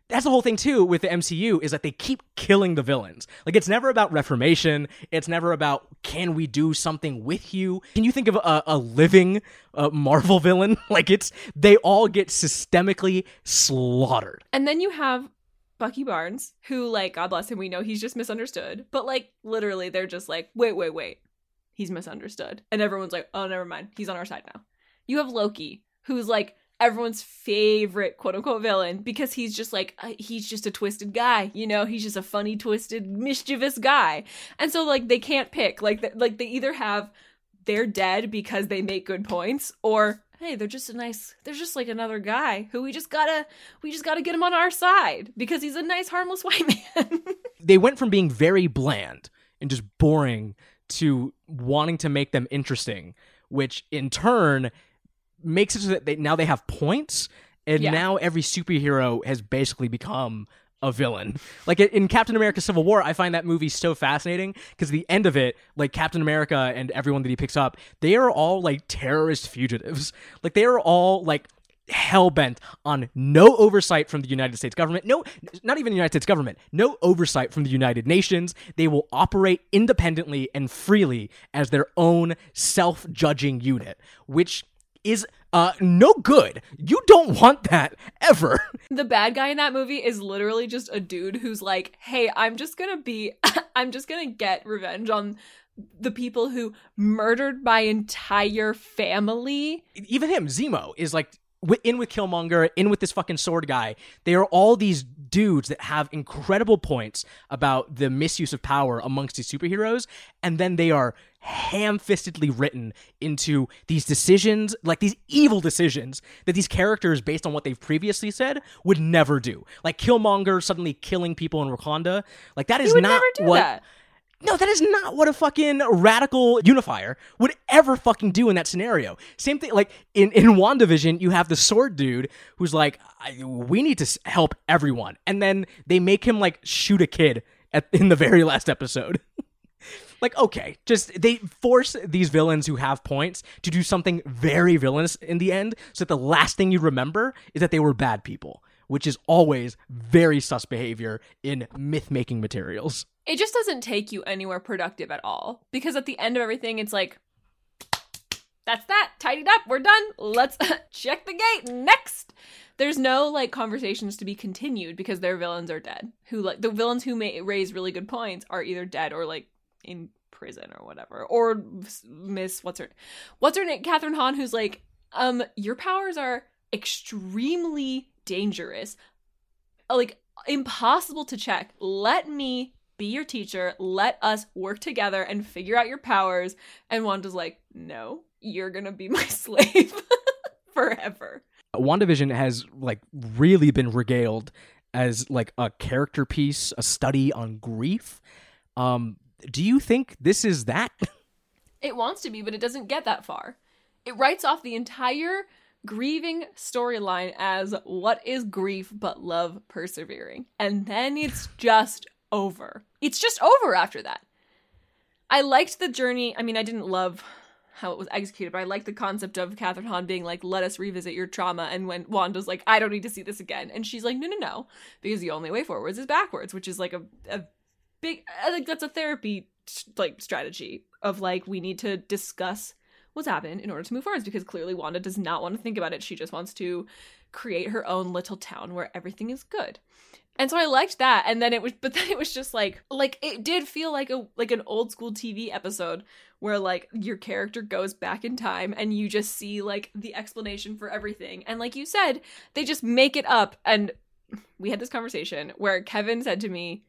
that's the whole thing too with the MCU is that they keep killing the villains. Like it's never about reformation. It's never about can we do something with you. Can you think of a, a living uh, Marvel villain? Like it's they all get systemically slaughtered. And then you have Bucky Barnes, who, like, God bless him, we know he's just misunderstood. But, like, literally, they're just like, wait, wait, wait. He's misunderstood. And everyone's like, oh, never mind. He's on our side now. You have Loki, who's like everyone's favorite quote unquote villain because he's just like uh, he's just a twisted guy you know he's just a funny twisted mischievous guy and so like they can't pick like th- like they either have they're dead because they make good points or hey they're just a nice they're just like another guy who we just gotta we just gotta get him on our side because he's a nice harmless white man they went from being very bland and just boring to wanting to make them interesting, which in turn makes it so that they now they have points, and Yeah. now every superhero has basically become a villain. Like in Captain America: Civil War, I find that movie so fascinating because the end of it, like Captain America and everyone that he picks up, they are all like terrorist fugitives. Like they are all like hell bent on no oversight from the United States government. No, not even the United States government. No oversight from the United Nations. They will operate independently and freely as their own self judging unit, which is uh, no good. You don't want that ever. the bad guy in that movie is literally just a dude who's like, "Hey, I'm just going to be I'm just going to get revenge on the people who murdered my entire family." even him, Zemo, is like in with Killmonger, in with this fucking sword guy. They are all these dudes that have incredible points about the misuse of power amongst these superheroes, and then they are ham-fistedly written into these decisions, like these evil decisions that these characters, based on what they've previously said, would never do. Like Killmonger suddenly killing people in Wakanda. Like that is not what that. No, that is not what a fucking radical unifier would ever fucking do in that scenario. Same thing, like in in Wandavision, you have the sword dude who's like, "We need to help everyone," and then they make him like shoot a kid at in the very last episode. like, okay, just they force these villains who have points to do something very villainous in the end, so that the last thing you remember is that they were bad people, which is always very sus behavior in myth making materials. It just doesn't take you anywhere productive at all because at the end of everything it's like that's that. Tidied up. We're done. Let's check the gate. Next. There's no like conversations to be continued because their villains are dead. Who like the villains who may raise really good points are either dead or like in prison or whatever. Or Miss what's her what's her name? Kathryn Hahn, who's like, um, your powers are extremely dangerous. Like impossible to check. Let me be your teacher. Let us work together and figure out your powers. And Wanda's like, no, you're gonna be my slave forever. WandaVision has like really been regaled as like a character piece, a study on grief. Um, do you think this is that? It wants to be, but it doesn't get that far. It writes off the entire grieving storyline as what is grief but love persevering. And then it's just over. It's just over after that. I liked the journey. I mean, I didn't love how it was executed, but I liked the concept of Kathryn Hahn being like, let us revisit your trauma. And when Wanda's like, I don't need to see this again. And she's like, no, no, no. Because the only way forwards is backwards, which is like a, a big, uh, I think that's a therapy like strategy of like, we need to discuss what's happened in order to move forwards because clearly Wanda does not want to think about it. She just wants to create her own little town where everything is good. And so I liked that. And then it was but then it was just like like it did feel like a like an old school TV episode where like your character goes back in time and you just see like the explanation for everything. And like you said, they just make it up and we had this conversation where Kevin said to me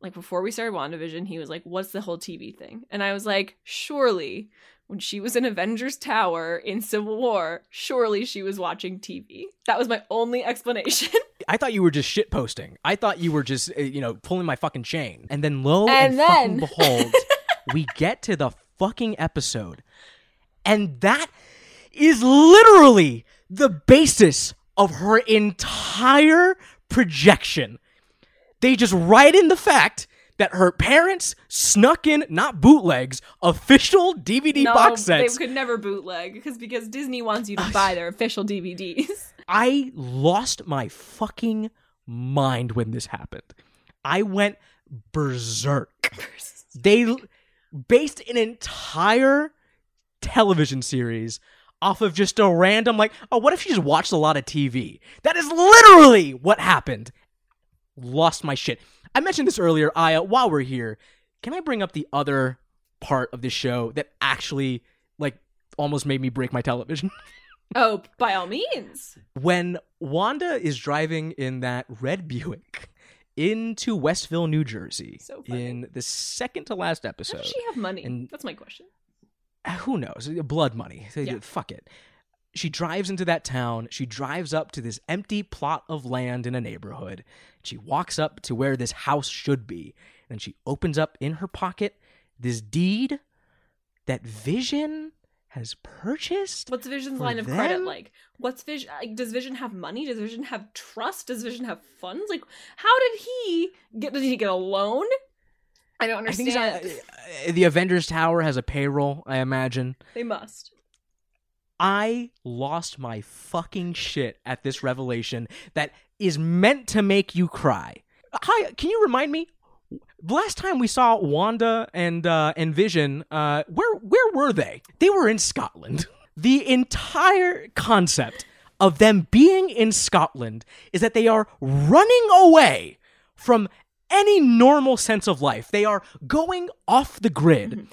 like before we started WandaVision, he was like, "What's the whole TV thing?" And I was like, "Surely when she was in Avengers Tower in Civil War, surely she was watching TV. That was my only explanation. I thought you were just shit posting. I thought you were just uh, you know pulling my fucking chain. And then lo and, And fucking then- behold, we get to the fucking episode, and that is literally the basis of her entire projection. They just write in the fact that her parents snuck in not bootlegs, official DVD no, box sets. they could never bootleg because because Disney wants you to buy their official DVDs. I lost my fucking mind when this happened. I went berserk. They based an entire television series off of just a random like, oh, what if she just watched a lot of TV? That is literally what happened. Lost my shit. I mentioned this earlier, Aya, while we're here, can I bring up the other part of this show that actually like almost made me break my television? Oh, by all means. when Wanda is driving in that red Buick into Westview, New Jersey, So in the second to last How episode, does she have money? and- That's my question. who knows? Blood money. Yeah. Fuck it. She drives into that town. She drives up to this empty plot of land in a neighborhood. She walks up to where this house should be. And she opens up in her pocket this deed that Vision has purchased. What's Vision's line of credit like? What's Vision? Like, does Vision have money? Does Vision have trust? Does Vision have funds? Like, how did he get? Did he get a loan? I don't I think understand. uh, the Avengers Tower has a payroll, I imagine. they must. I lost my fucking shit at this revelation that is meant to make you cry. Hi, can you remind me? Last time we saw Wanda and uh, and Vision, uh, where where were they? They were in Scotland. The entire concept of them being in Scotland is that they are running away from any normal sense of life. They are going off the grid.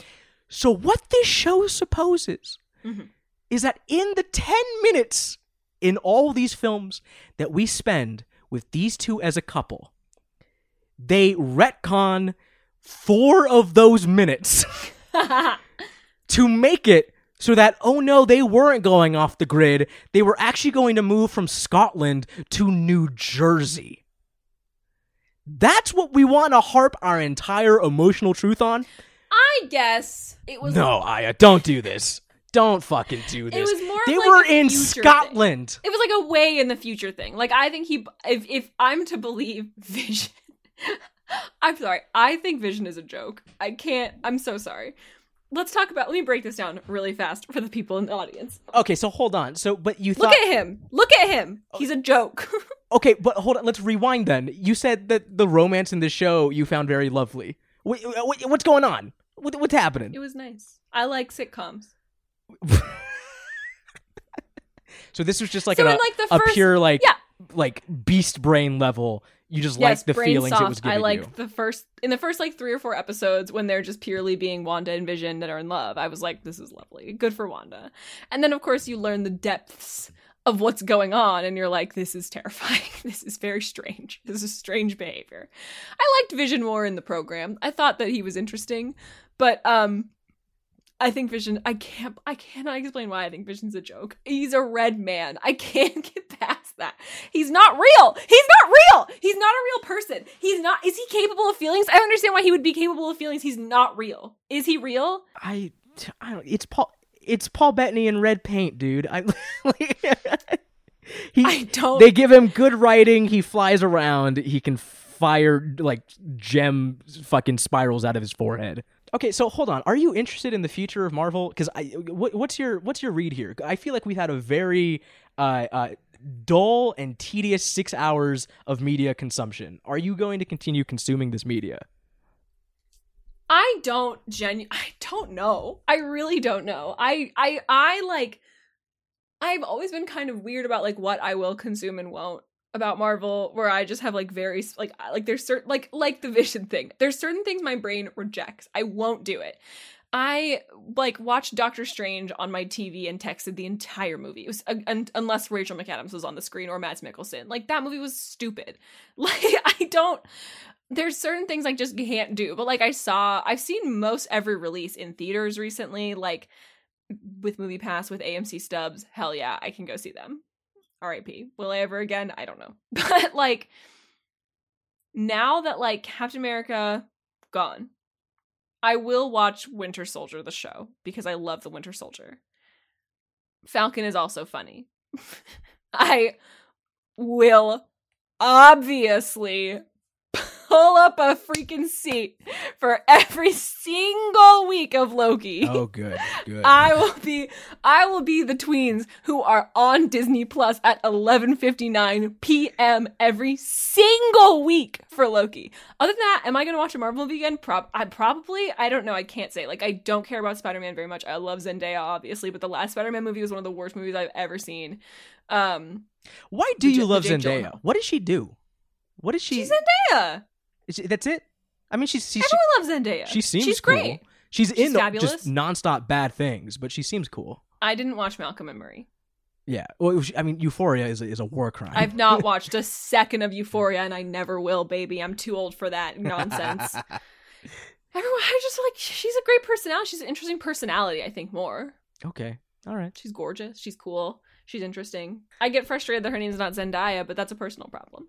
So what this show supposes is that in the 10 minutes in all these films that we spend with these two as a couple, they retcon four of those minutes to make it so that, oh no, they weren't going off the grid. They were actually going to move from Scotland to New Jersey. That's what we want to harp our entire emotional truth on. I guess it was. No, Aya, don't do this. Don't fucking do this. was more they like were in future thing. Scotland. It was like a way in the future thing. Like I think he, if if I'm to believe Vision, I'm sorry. I think Vision is a joke. I can't. I'm so sorry. Let's talk about. Let me break this down really fast for the people in the audience. Okay, so hold on. So, but you Look at him. Look at him. Oh. He's a joke. okay, but hold on. Let's rewind. Then you said that the romance in the show you found very lovely. Wait, wait, what's going on? What, what's happening? it was nice. I like sitcoms. So this was just like So a, like, the a pure like yeah. like beast brain level. You just yes, like the feelings soft. it was giving I like you. the first in the first like three or four episodes when they're just purely being Wanda and Vision that are in love. I was like, this is lovely, good for Wanda. And then of course you learn the depths of what's going on, and you're like, this is terrifying. this is very strange. This is strange behavior. I liked Vision more in the program. I thought that he was interesting, but um. I think Vision. I can't. I cannot explain why I think Vision's a joke. He's a red man. I can't get past that. He's not real. He's not real. He's not a real person. He's not. Is he capable of feelings? I understand why he would be capable of feelings. He's not real. Is he real? I, I don't. It's Paul. It's Paul Bettany in red paint, dude. I. he, I don't- They give him good writing. He flies around. He can fire like gem fucking spirals out of his forehead. Okay, so hold on. Are you interested in the future of Marvel? Because I, what, what's your what's your read here? I feel like we've had a very uh, uh, dull and tedious six hours of media consumption. Are you going to continue consuming this media? I don't genu. I don't know. I really don't know. I I I like. I've always been kind of weird about like what I will consume and won't about Marvel, where I just have like very like like there's certain like like the Vision thing. There's certain things my brain rejects. I won't do it. I like watched Doctor Strange on my TV and texted the entire movie. It was un- unless Rachel McAdams was on the screen or Mads Mikkelsen. Like that movie was stupid. Like I don't there's certain things I just can't do. But like I saw I've seen most every release in theaters recently like with Movie Pass with AMC stubs. Hell yeah, I can go see them. RIP. Will I ever again? I don't know. But like now that like Captain America gone, I will watch Winter Soldier the show because I love the Winter Soldier. Falcon is also funny. I will obviously pull up a freaking seat for every single of Loki. Oh, good, good. I will be I will be the tweens who are on Disney Plus at 11:59 p.m. every single week for Loki. Other than that, am I going to watch a Marvel movie again? Prob I probably I don't know, I can't say. Like I don't care about Spider-Man very much. I love Zendaya obviously, but the last Spider-Man movie was one of the worst movies I've ever seen. Um Why do the you love Zendaya? Gyllenhaal. What does she do? What is she? she's Zendaya. is she- that's it. I mean, she's, she's Everyone loves Zendaya. she seems She's cool. great. She's, She's in fabulous. just nonstop bad things, but she seems cool. I didn't watch Malcolm and Marie. Yeah. Well, was, I mean, Euphoria is a, is a war crime. I've not watched a second of Euphoria, and I never will, baby. I'm too old for that nonsense. Everyone, I just like she's a great personality. She's an interesting personality. I think more. okay. All right. She's gorgeous. She's cool. She's interesting. I get frustrated that her name's not Zendaya, but that's a personal problem.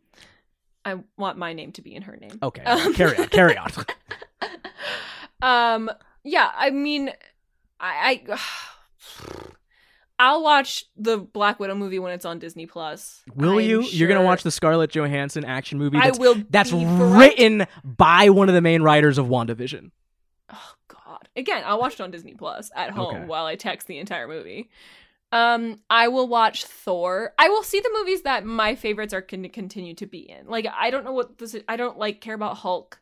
I want my name to be in her name. Okay. Um, carry on. Carry on. um. Yeah. I mean, I. I I'll watch the Black Widow movie when it's on Disney Plus. Will I'm you? You're gonna watch the Scarlett Johansson action movie? I will. that's written by one of the main writers of WandaVision. Oh God! Again, I'll watch it on Disney Plus at home Okay. while I text the entire movie. Um, I will watch Thor. I will see the movies that my favorites are going to continue to be in. Like, I don't know what this. Is. I don't like care about Hulk.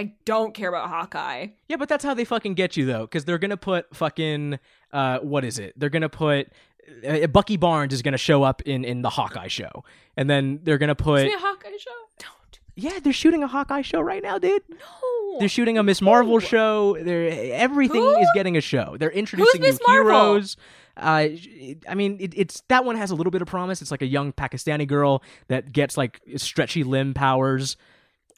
I don't care about Hawkeye. Yeah, but that's how they fucking get you though, because they're gonna put fucking uh, what is it? They're gonna put uh, Bucky Barnes is gonna show up in in the Hawkeye show, and then they're gonna put a Hawkeye show? Don't. yeah, they're shooting a Hawkeye show right now, dude. No. They're shooting a Miss Marvel No. show. They're everything Who? is getting a show. They're introducing new Marvel? heroes. Uh, I mean, it, it's that one has a little bit of promise. It's like a young Pakistani girl that gets like stretchy limb powers.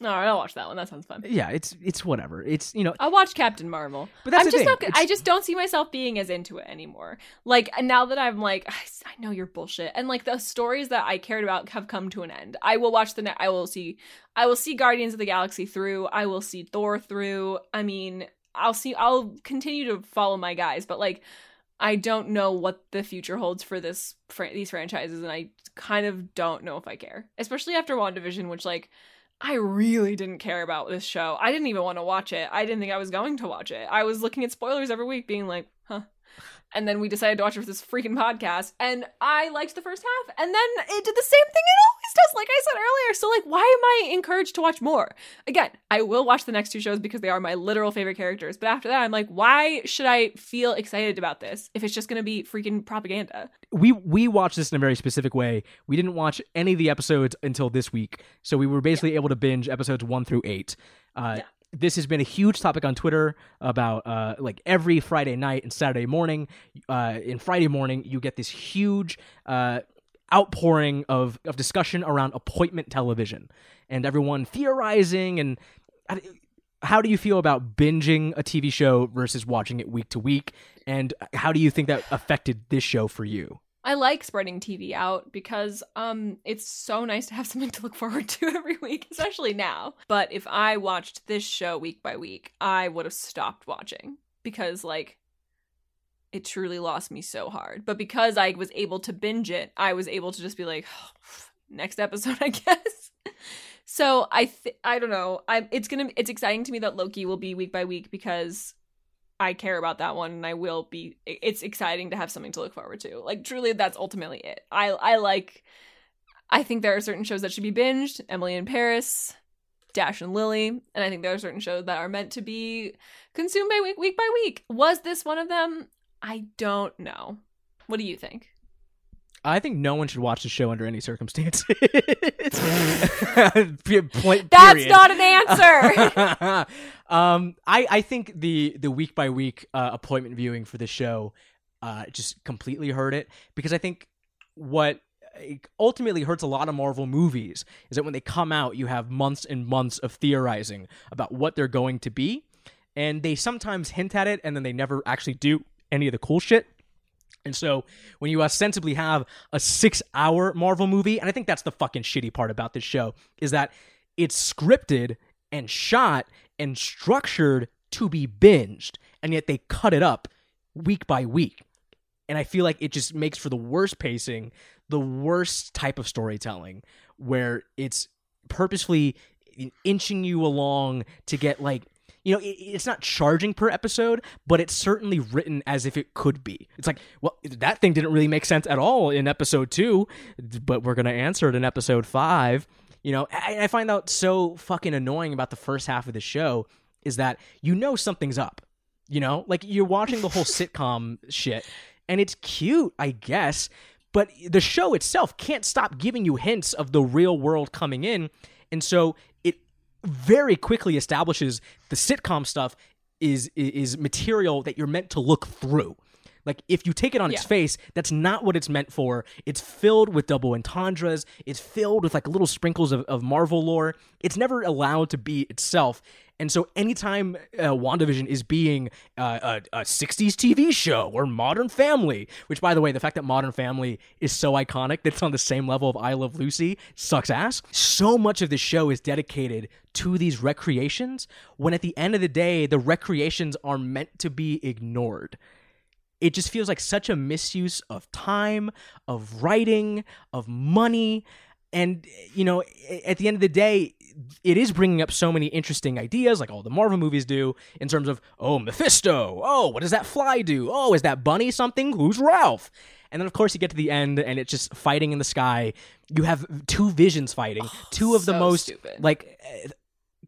All right, I'll watch that one. That sounds fun. Yeah, it's it's whatever. It's you know, I'll watch Captain Marvel. But that's I'm the just thing. not. It's- I just don't see myself being as into it anymore. Like now that I'm like, I know you're bullshit, and like the stories that I cared about have come to an end. I will watch the. Ne- I will see. I will see Guardians of the Galaxy through. I will see Thor through. I mean, I'll see. I'll continue to follow my guys, but like, I don't know what the future holds for this fr- these franchises, and I kind of don't know if I care, especially after WandaVision, which like. I really didn't care about this show. I didn't even want to watch it. I didn't think I was going to watch it. I was looking at spoilers every week, being like, huh. And then we decided to watch it for this freaking podcast, and I liked the first half, and then it did the same thing it always does, like I said earlier. So, like, why am I encouraged to watch more? Again, I will watch the next two shows because they are my literal favorite characters, but after that, I'm like, why should I feel excited about this if it's just gonna be freaking propaganda? we we watched this in a very specific way. We didn't watch any of the episodes until this week, so we were basically able to binge episodes one through eight. Uh, Yeah. This has been a huge topic on Twitter about uh, like every Friday night and Saturday morning. Uh, in Friday morning, you get this huge uh, outpouring of of discussion around appointment television and everyone theorizing and. How do you feel about binging a TV show versus watching it week to week? And how do you think that affected this show for you? I like spreading TV out because um it's so nice to have something to look forward to every week, especially now. But if I watched this show week by week, I would have stopped watching because like it truly lost me so hard. But because I was able to binge it, I was able to just be like next episode, I guess. So I th- I don't know. I it's going to it's exciting to me that Loki will be week by week because I care about that one and I will be it's exciting to have something to look forward to. Like truly that's ultimately it. I I like I think there are certain shows that should be binged, Emily in Paris, Dash and Lily, and I think there are certain shows that are meant to be consumed by week week by week. Was this one of them? I don't know. What do you think? I think no one should watch the show under any circumstances. That's not an answer. um, I I think the the week by week uh, appointment viewing for the show uh, just completely hurt it because I think what ultimately hurts a lot of Marvel movies is that when they come out, you have months and months of theorizing about what they're going to be, and they sometimes hint at it and then they never actually do any of the cool shit. And so when you ostensibly have a six hour Marvel movie, and I think that's the fucking shitty part about this show, is that it's scripted and shot and structured to be binged, and yet they cut it up week by week. And I feel like it just makes for the worst pacing, the worst type of storytelling, where it's purposefully inching you along to get like you know, it, it's not charging per episode, but it's certainly written as if it could be. It's like, well, that thing didn't really make sense at all in episode two, but we're going to answer it in episode five. You know, I, I find out so fucking annoying about the first half of the show is that you know something's up. You know, like you're watching the whole sitcom shit, and it's cute, I guess, but the show itself can't stop giving you hints of the real world coming in. And so it very quickly establishes the sitcom stuff is is material that you're meant to look through. Like if you take it on its face, that's not what it's meant for. It's filled with double entendres. It's filled with like little sprinkles of, of Marvel lore. It's never allowed to be itself. And so anytime uh, WandaVision is being uh, a, a 60s TV show or Modern Family, which by the way, the fact that Modern Family is so iconic that it's on the same level of I Love Lucy sucks ass. So much of the show is dedicated to these recreations when at the end of the day, the recreations are meant to be ignored it just feels like such a misuse of time, of writing, of money. And, you know, at the end of the day, it is bringing up so many interesting ideas, like all the Marvel movies do, in terms of, oh, Mephisto. Oh, what does that fly do? Oh, is that bunny something? Who's Ralph? And then, of course, you get to the end and it's just fighting in the sky. You have two visions fighting, oh, two of the most, stupid. like,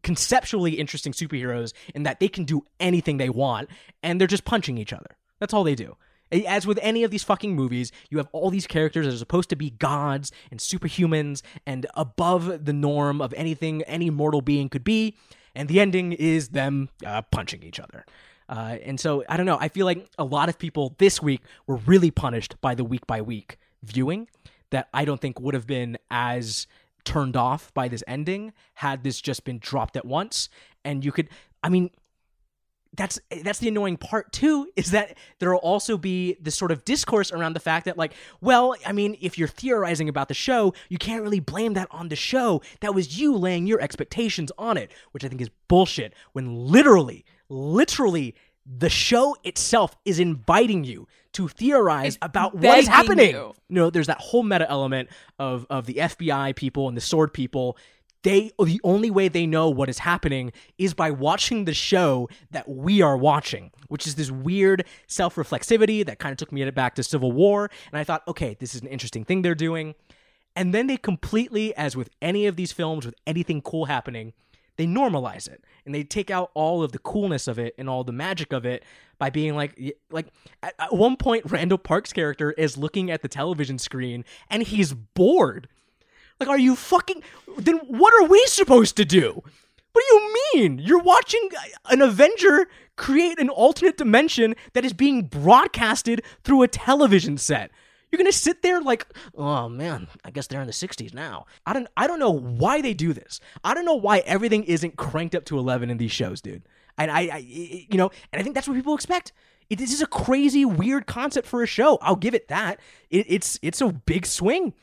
conceptually interesting superheroes in that they can do anything they want and they're just punching each other. That's all they do. As with any of these fucking movies, you have all these characters that are supposed to be gods and superhumans and above the norm of anything any mortal being could be, and the ending is them uh, punching each other. Uh, and so I don't know. I feel like a lot of people this week were really punished by the week by week viewing that I don't think would have been as turned off by this ending had this just been dropped at once. And you could, I mean, that's that's the annoying part too is that there will also be this sort of discourse around the fact that like well i mean if you're theorizing about the show you can't really blame that on the show that was you laying your expectations on it which i think is bullshit when literally literally the show itself is inviting you to theorize It's about what is happening you. no, there's that whole meta element of of the FBI people and the sword people. They the only way they know what is happening is by watching the show that we are watching, which is this weird self-reflexivity that kind of took me back to Civil War. And I thought, okay, this is an interesting thing they're doing. And then they completely, as with any of these films with anything cool happening, they normalize it and they take out all of the coolness of it and all the magic of it by being like like at, at one point Randall Park's character is looking at the television screen and he's bored. Like are you fucking then what are we supposed to do? What do you mean? You're watching an Avenger create an alternate dimension that is being broadcasted through a television set. You're gonna sit there like, oh man, I guess they're in the '60s now. I don't, I don't know why they do this. I don't know why everything isn't cranked up to 11 in these shows, dude. And I, I you know, and I think that's what people expect. It, this is a crazy, weird concept for a show. I'll give it that. It, it's, it's a big swing,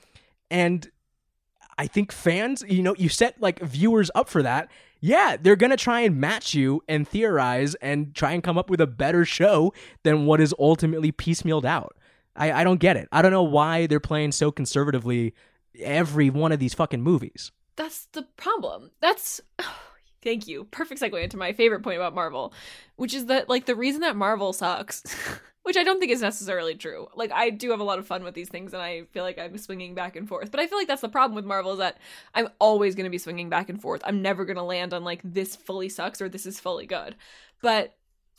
and I think fans, you know, you set like viewers up for that. Yeah, they're gonna try and match you and theorize and try and come up with a better show than what is ultimately piecemealed out. I, I don't get it. I don't know why they're playing so conservatively every one of these fucking movies. that's the problem. That's thank you. Perfect segue into my favorite point about Marvel, which is that like the reason that Marvel sucks, which I don't think is necessarily true. Like I do have a lot of fun with these things and I feel like I'm swinging back and forth. But I feel like that's the problem with Marvel is that I'm always going to be swinging back and forth. I'm never going to land on like this fully sucks or this is fully good. But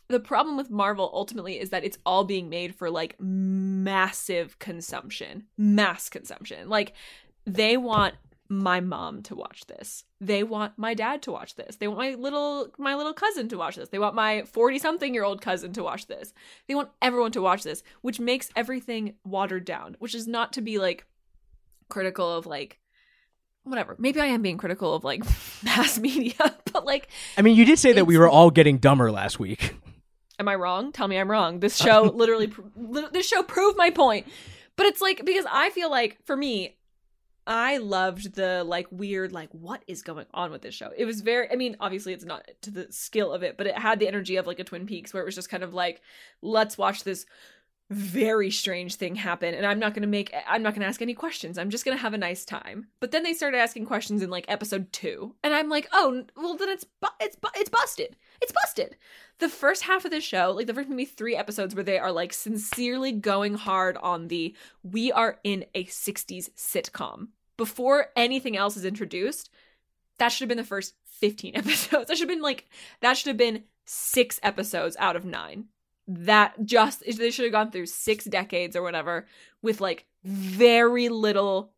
the problem with Marvel ultimately is that it's all being made for like massive consumption, mass consumption. Like they want my mom to watch this. They want my dad to watch this. They want my little my little cousin to watch this. They want my 40 something year old cousin to watch this. They want everyone to watch this, which makes everything watered down, which is not to be like critical of like whatever. Maybe I am being critical of like mass media, but like I mean, you did say that we were all getting dumber last week. am I wrong? Tell me I'm wrong. This uh, show literally, this show proved my point. But it's like because I feel like for me, I loved the like weird like what is going on with this show. It was very. I mean, obviously it's not to the skill of it, but it had the energy of like a Twin Peaks where it was just kind of like let's watch this very strange thing happen and i'm not going to make i'm not going to ask any questions. I'm just going to have a nice time. But then they started asking questions in like episode 2 and i'm like oh well then it's bu- it's bu- it's busted. It's busted. The first half of the show like the first maybe 3 episodes where they are like sincerely going hard on the we are in a 60s sitcom. Before anything else is introduced that should have been the first 15 episodes. That should have been like that should have been 6 episodes out of 9 that just they should have gone through six decades or whatever with like very little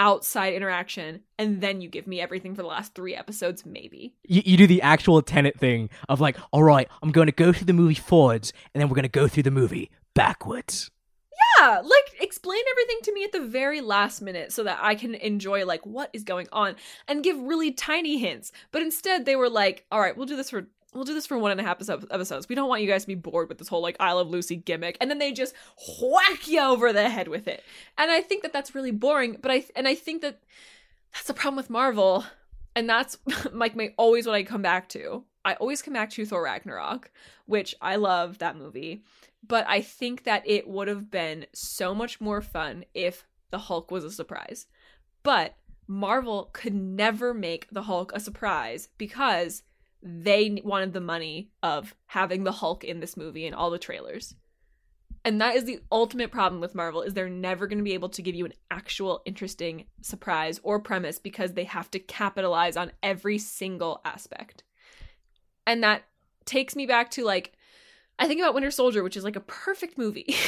outside interaction and then you give me everything for the last three episodes maybe You, you do the actual Tenet thing of like, all right, I'm going to go through the movie forwards, and then we're going to go through the movie backwards. Yeah, like explain everything to me at the very last minute so that I can enjoy like what is going on and give really tiny hints. But instead they were like, all right, we'll do this for we'll do this for one and a half episodes. We don't want you guys to be bored with this whole like I love Lucy gimmick, and then they just whack you over the head with it. And I think that that's really boring. But I and I think that that's the problem with Marvel, and that's like my always what I come back to. I always come back to Thor Ragnarok, which I love that movie, but I think that it would have been so much more fun if the Hulk was a surprise. But Marvel could never make the Hulk a surprise because they wanted the money of having the Hulk in this movie and all the trailers. And that is the ultimate problem with Marvel is they're never going to be able to give you an actual interesting surprise or premise because they have to capitalize on every single aspect. And that takes me back to like I think about Winter Soldier, which is like a perfect movie.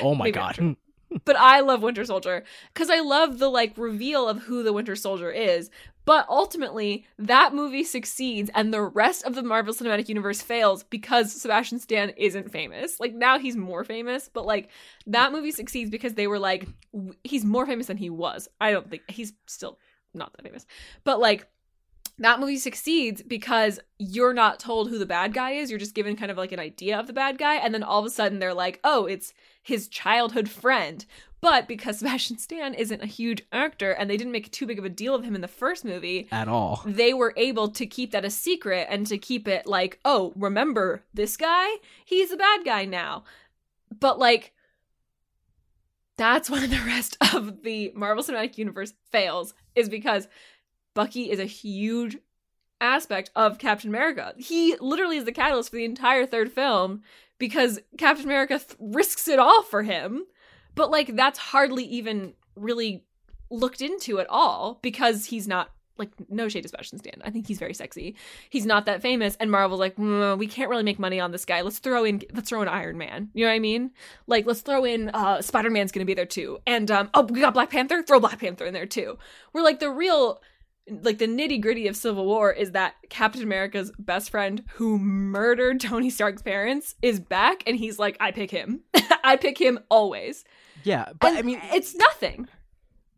Oh my Maybe god. but I love Winter Soldier because I love the like reveal of who the Winter Soldier is. But ultimately, that movie succeeds and the rest of the Marvel Cinematic Universe fails because Sebastian Stan isn't famous. Like now he's more famous, but like that movie succeeds because they were like he's more famous than he was. I don't think he's still not that famous. But like that movie succeeds because you're not told who the bad guy is. You're just given kind of like an idea of the bad guy. And then all of a sudden they're like, oh, it's his childhood friend. But because Sebastian Stan isn't a huge actor and they didn't make too big of a deal of him in the first movie, At all. they were able to keep that a secret and to keep it like, oh, remember this guy? He's a bad guy now. But like, that's when the rest of the Marvel Cinematic Universe fails, is because Bucky is a huge aspect of Captain America. He literally is the catalyst for the entire third film because Captain America th- risks it all for him. But like, that's hardly even really looked into at all because he's not like no shade to Sebastian Stan. I think he's very sexy. He's not that famous, and Marvel's like, "Mm, we can't really make money on this guy. Let's throw in, let's throw in Iron Man. You know what I mean? Like, let's throw in uh, Spider Man's gonna be there too, and um, oh, we got Black Panther. Throw Black Panther in there too. We're like the real. Like the nitty gritty of Civil War is that Captain America's best friend who murdered Tony Stark's parents is back, and he's like, I pick him. I pick him always. Yeah, but And I mean, it's nothing.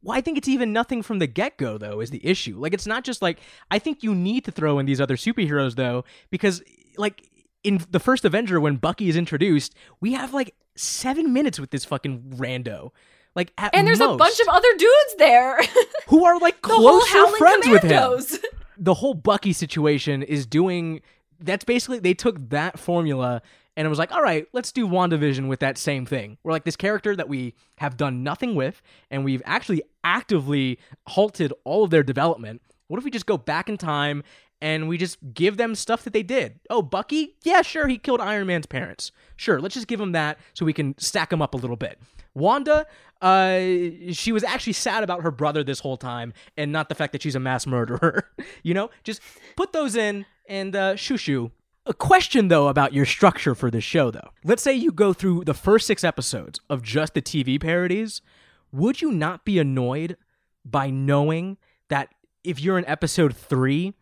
Well, I think it's even nothing from the get go, though, is the issue. Like, it's not just like, I think you need to throw in these other superheroes, though, because, like, in the first Avenger, when Bucky is introduced, we have like seven minutes with this fucking rando. Like, at And there's a bunch of other dudes there. who are like the whole closer Howling friends with him. The whole Bucky situation is doing. That's basically they took that formula and it was like, all right, let's do WandaVision with that same thing. We're like this character that we have done nothing with, and we've actually actively halted all of their development. What if we just go back in time and we just give them stuff that they did? Oh, Bucky? Yeah, sure, he killed Iron Man's parents. Sure, let's just give him that so we can stack him up a little bit. Wanda, uh, she was actually sad about her brother this whole time and not the fact that she's a mass murderer. you know, just put those in and uh, shoo shoo. A question though about your structure for this show though. Let's say you go through the first six episodes of just the TV parodies. Would you not be annoyed by knowing that if you're in episode three,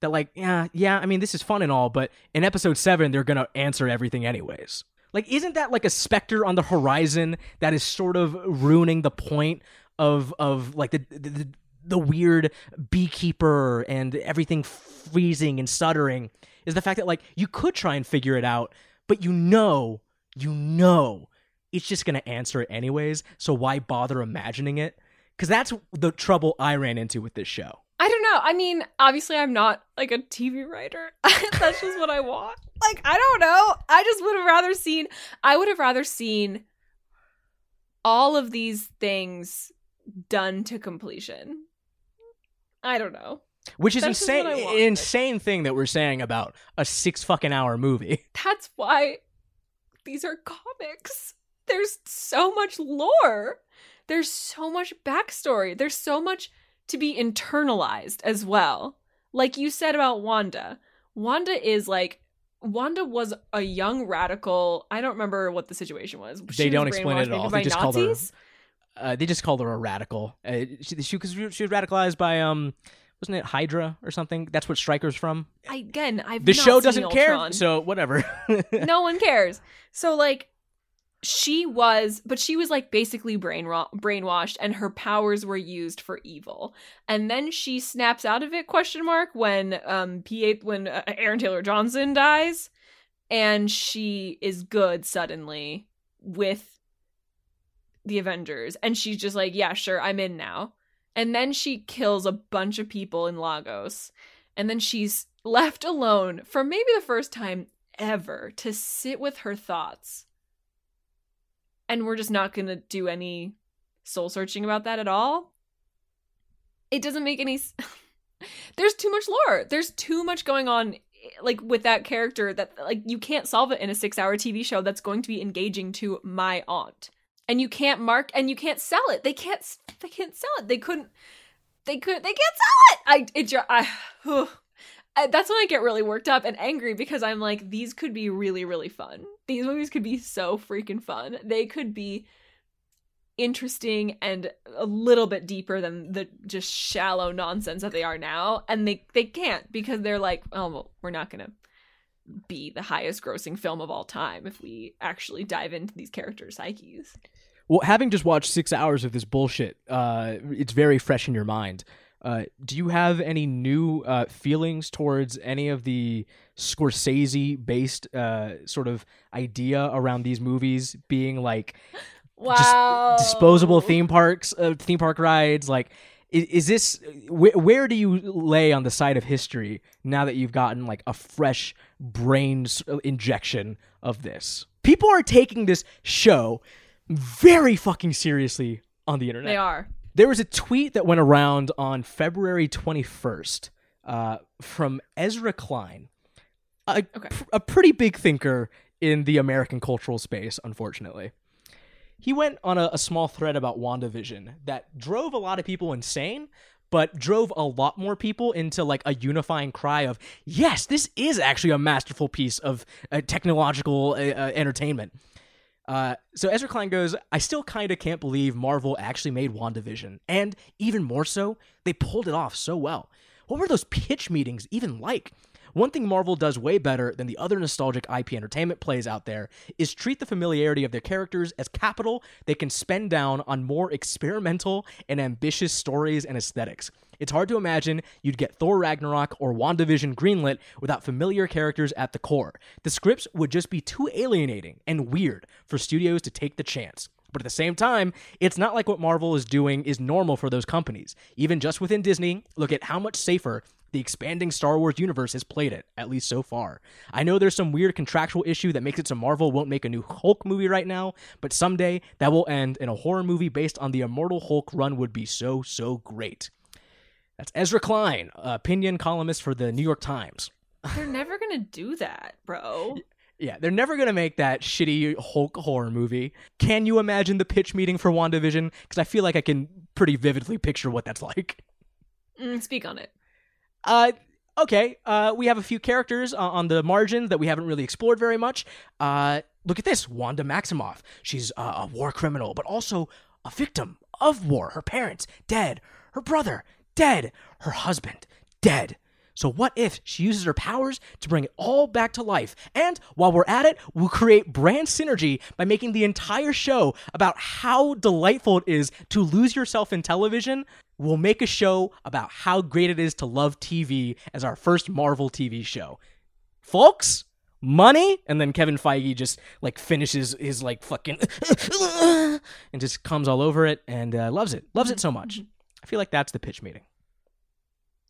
that like, yeah, yeah, I mean, this is fun and all, but in episode seven, they're gonna answer everything anyways. Like, isn't that like a specter on the horizon that is sort of ruining the point of of like the the, the, weird beekeeper and everything freezing and stuttering? Is the fact that like you could try and figure it out, but you know, you know, it's just gonna answer it anyways. So why bother imagining it? Because that's the trouble I ran into with this show. I don't know. I mean, obviously, I'm not like a TV writer. That's just what I want. Like, I don't know. I just would have rather seen. I would have rather seen all of these things done to completion. I don't know. Which is That's insane, insane thing that we're saying about a six fucking hour movie. That's why these are comics. There's so much lore. There's so much backstory. There's so much to be internalized as well. Like you said about Wanda. Wanda is like Wanda was a young radical. I don't remember what the situation was. She They was don't explain it at all. They just called her- Nazis? Uh, they just called her a radical. Uh, she, she, she was radicalized by um, wasn't it Hydra or something? That's what Strucker's from. I, again, I've The show doesn't care, Ultron. so whatever. no one cares. So like she was but she was like basically brain brainwashed and her powers were used for evil. And then she snaps out of it question mark when um p8 when uh, aaron taylor johnson dies and she is good suddenly with the avengers. And she's just like yeah sure i'm in now. And then she kills a bunch of people in lagos. And then she's left alone for maybe the first time ever to sit with her thoughts and we're just not going to do any soul searching about that at all. It doesn't make any s- There's too much lore. There's too much going on eh, like with that character that like you can't solve it in a 6-hour TV show that's going to be engaging to my aunt. And you can't mark and you can't sell it. They can't they can't sell it. They couldn't they could they can't sell it. I it I, I that's when I get really worked up and angry because I'm like, these could be really, really fun. These movies could be so freaking fun. They could be interesting and a little bit deeper than the just shallow nonsense that they are now. And they they can't because they're like, oh, well, we're not gonna be the highest grossing film of all time if we actually dive into these characters' psyches. Well, having just watched six hours of this bullshit, uh, it's very fresh in your mind. Uh, do you have any new uh, feelings towards any of the Scorsese-based uh, sort of idea around these movies being like wow. just disposable theme parks, uh, theme park rides? Like, is, is this wh- where do you lay on the side of history now that you've gotten like a fresh brain injection of this? People are taking this show very fucking seriously on the internet. They are. There was a tweet that went around on February 21st uh, from Ezra Klein, a, Okay. pr- a pretty big thinker in the American cultural space, unfortunately. He went on a, a small thread about WandaVision that drove a lot of people insane, but drove a lot more people into like a unifying cry of, yes, this is actually a masterful piece of uh, technological uh, uh, entertainment. Uh, so Ezra Klein goes, I still kind of can't believe Marvel actually made WandaVision. And even more so, they pulled it off so well. What were those pitch meetings even like? One thing Marvel does way better than the other nostalgic IP entertainment plays out there is treat the familiarity of their characters as capital they can spend down on more experimental and ambitious stories and aesthetics. It's hard to imagine you'd get Thor Ragnarok or WandaVision greenlit without familiar characters at the core. The scripts would just be too alienating and weird for studios to take the chance. But at the same time, it's not like what Marvel is doing is normal for those companies. Even just within Disney, look at how much safer the expanding Star Wars universe has played it, at least so far. I know there's some weird contractual issue that makes it so Marvel won't make a new Hulk movie right now, but someday that will end and a horror movie based on the Immortal Hulk run would be so, so great. That's Ezra Klein, opinion columnist for the New York Times. They're never gonna do that, bro. Yeah, they're never going to make that shitty Hulk horror movie. Can you imagine the pitch meeting for WandaVision? Because I feel like I can pretty vividly picture what that's like. Mm, speak on it. Uh, okay, uh, we have a few characters uh, on the margins that we haven't really explored very much. Uh, look at this Wanda Maximoff. She's uh, a war criminal, but also a victim of war. Her parents, dead. Her brother, dead. Her husband, dead. So, what if she uses her powers to bring it all back to life? And while we're at it, we'll create brand synergy by making the entire show about how delightful it is to lose yourself in television. We'll make a show about how great it is to love TV as our first Marvel TV show. Folks, money? And then Kevin Feige just like finishes his like fucking and just comes all over it and uh, loves it. Loves it so much. I feel like that's the pitch meeting.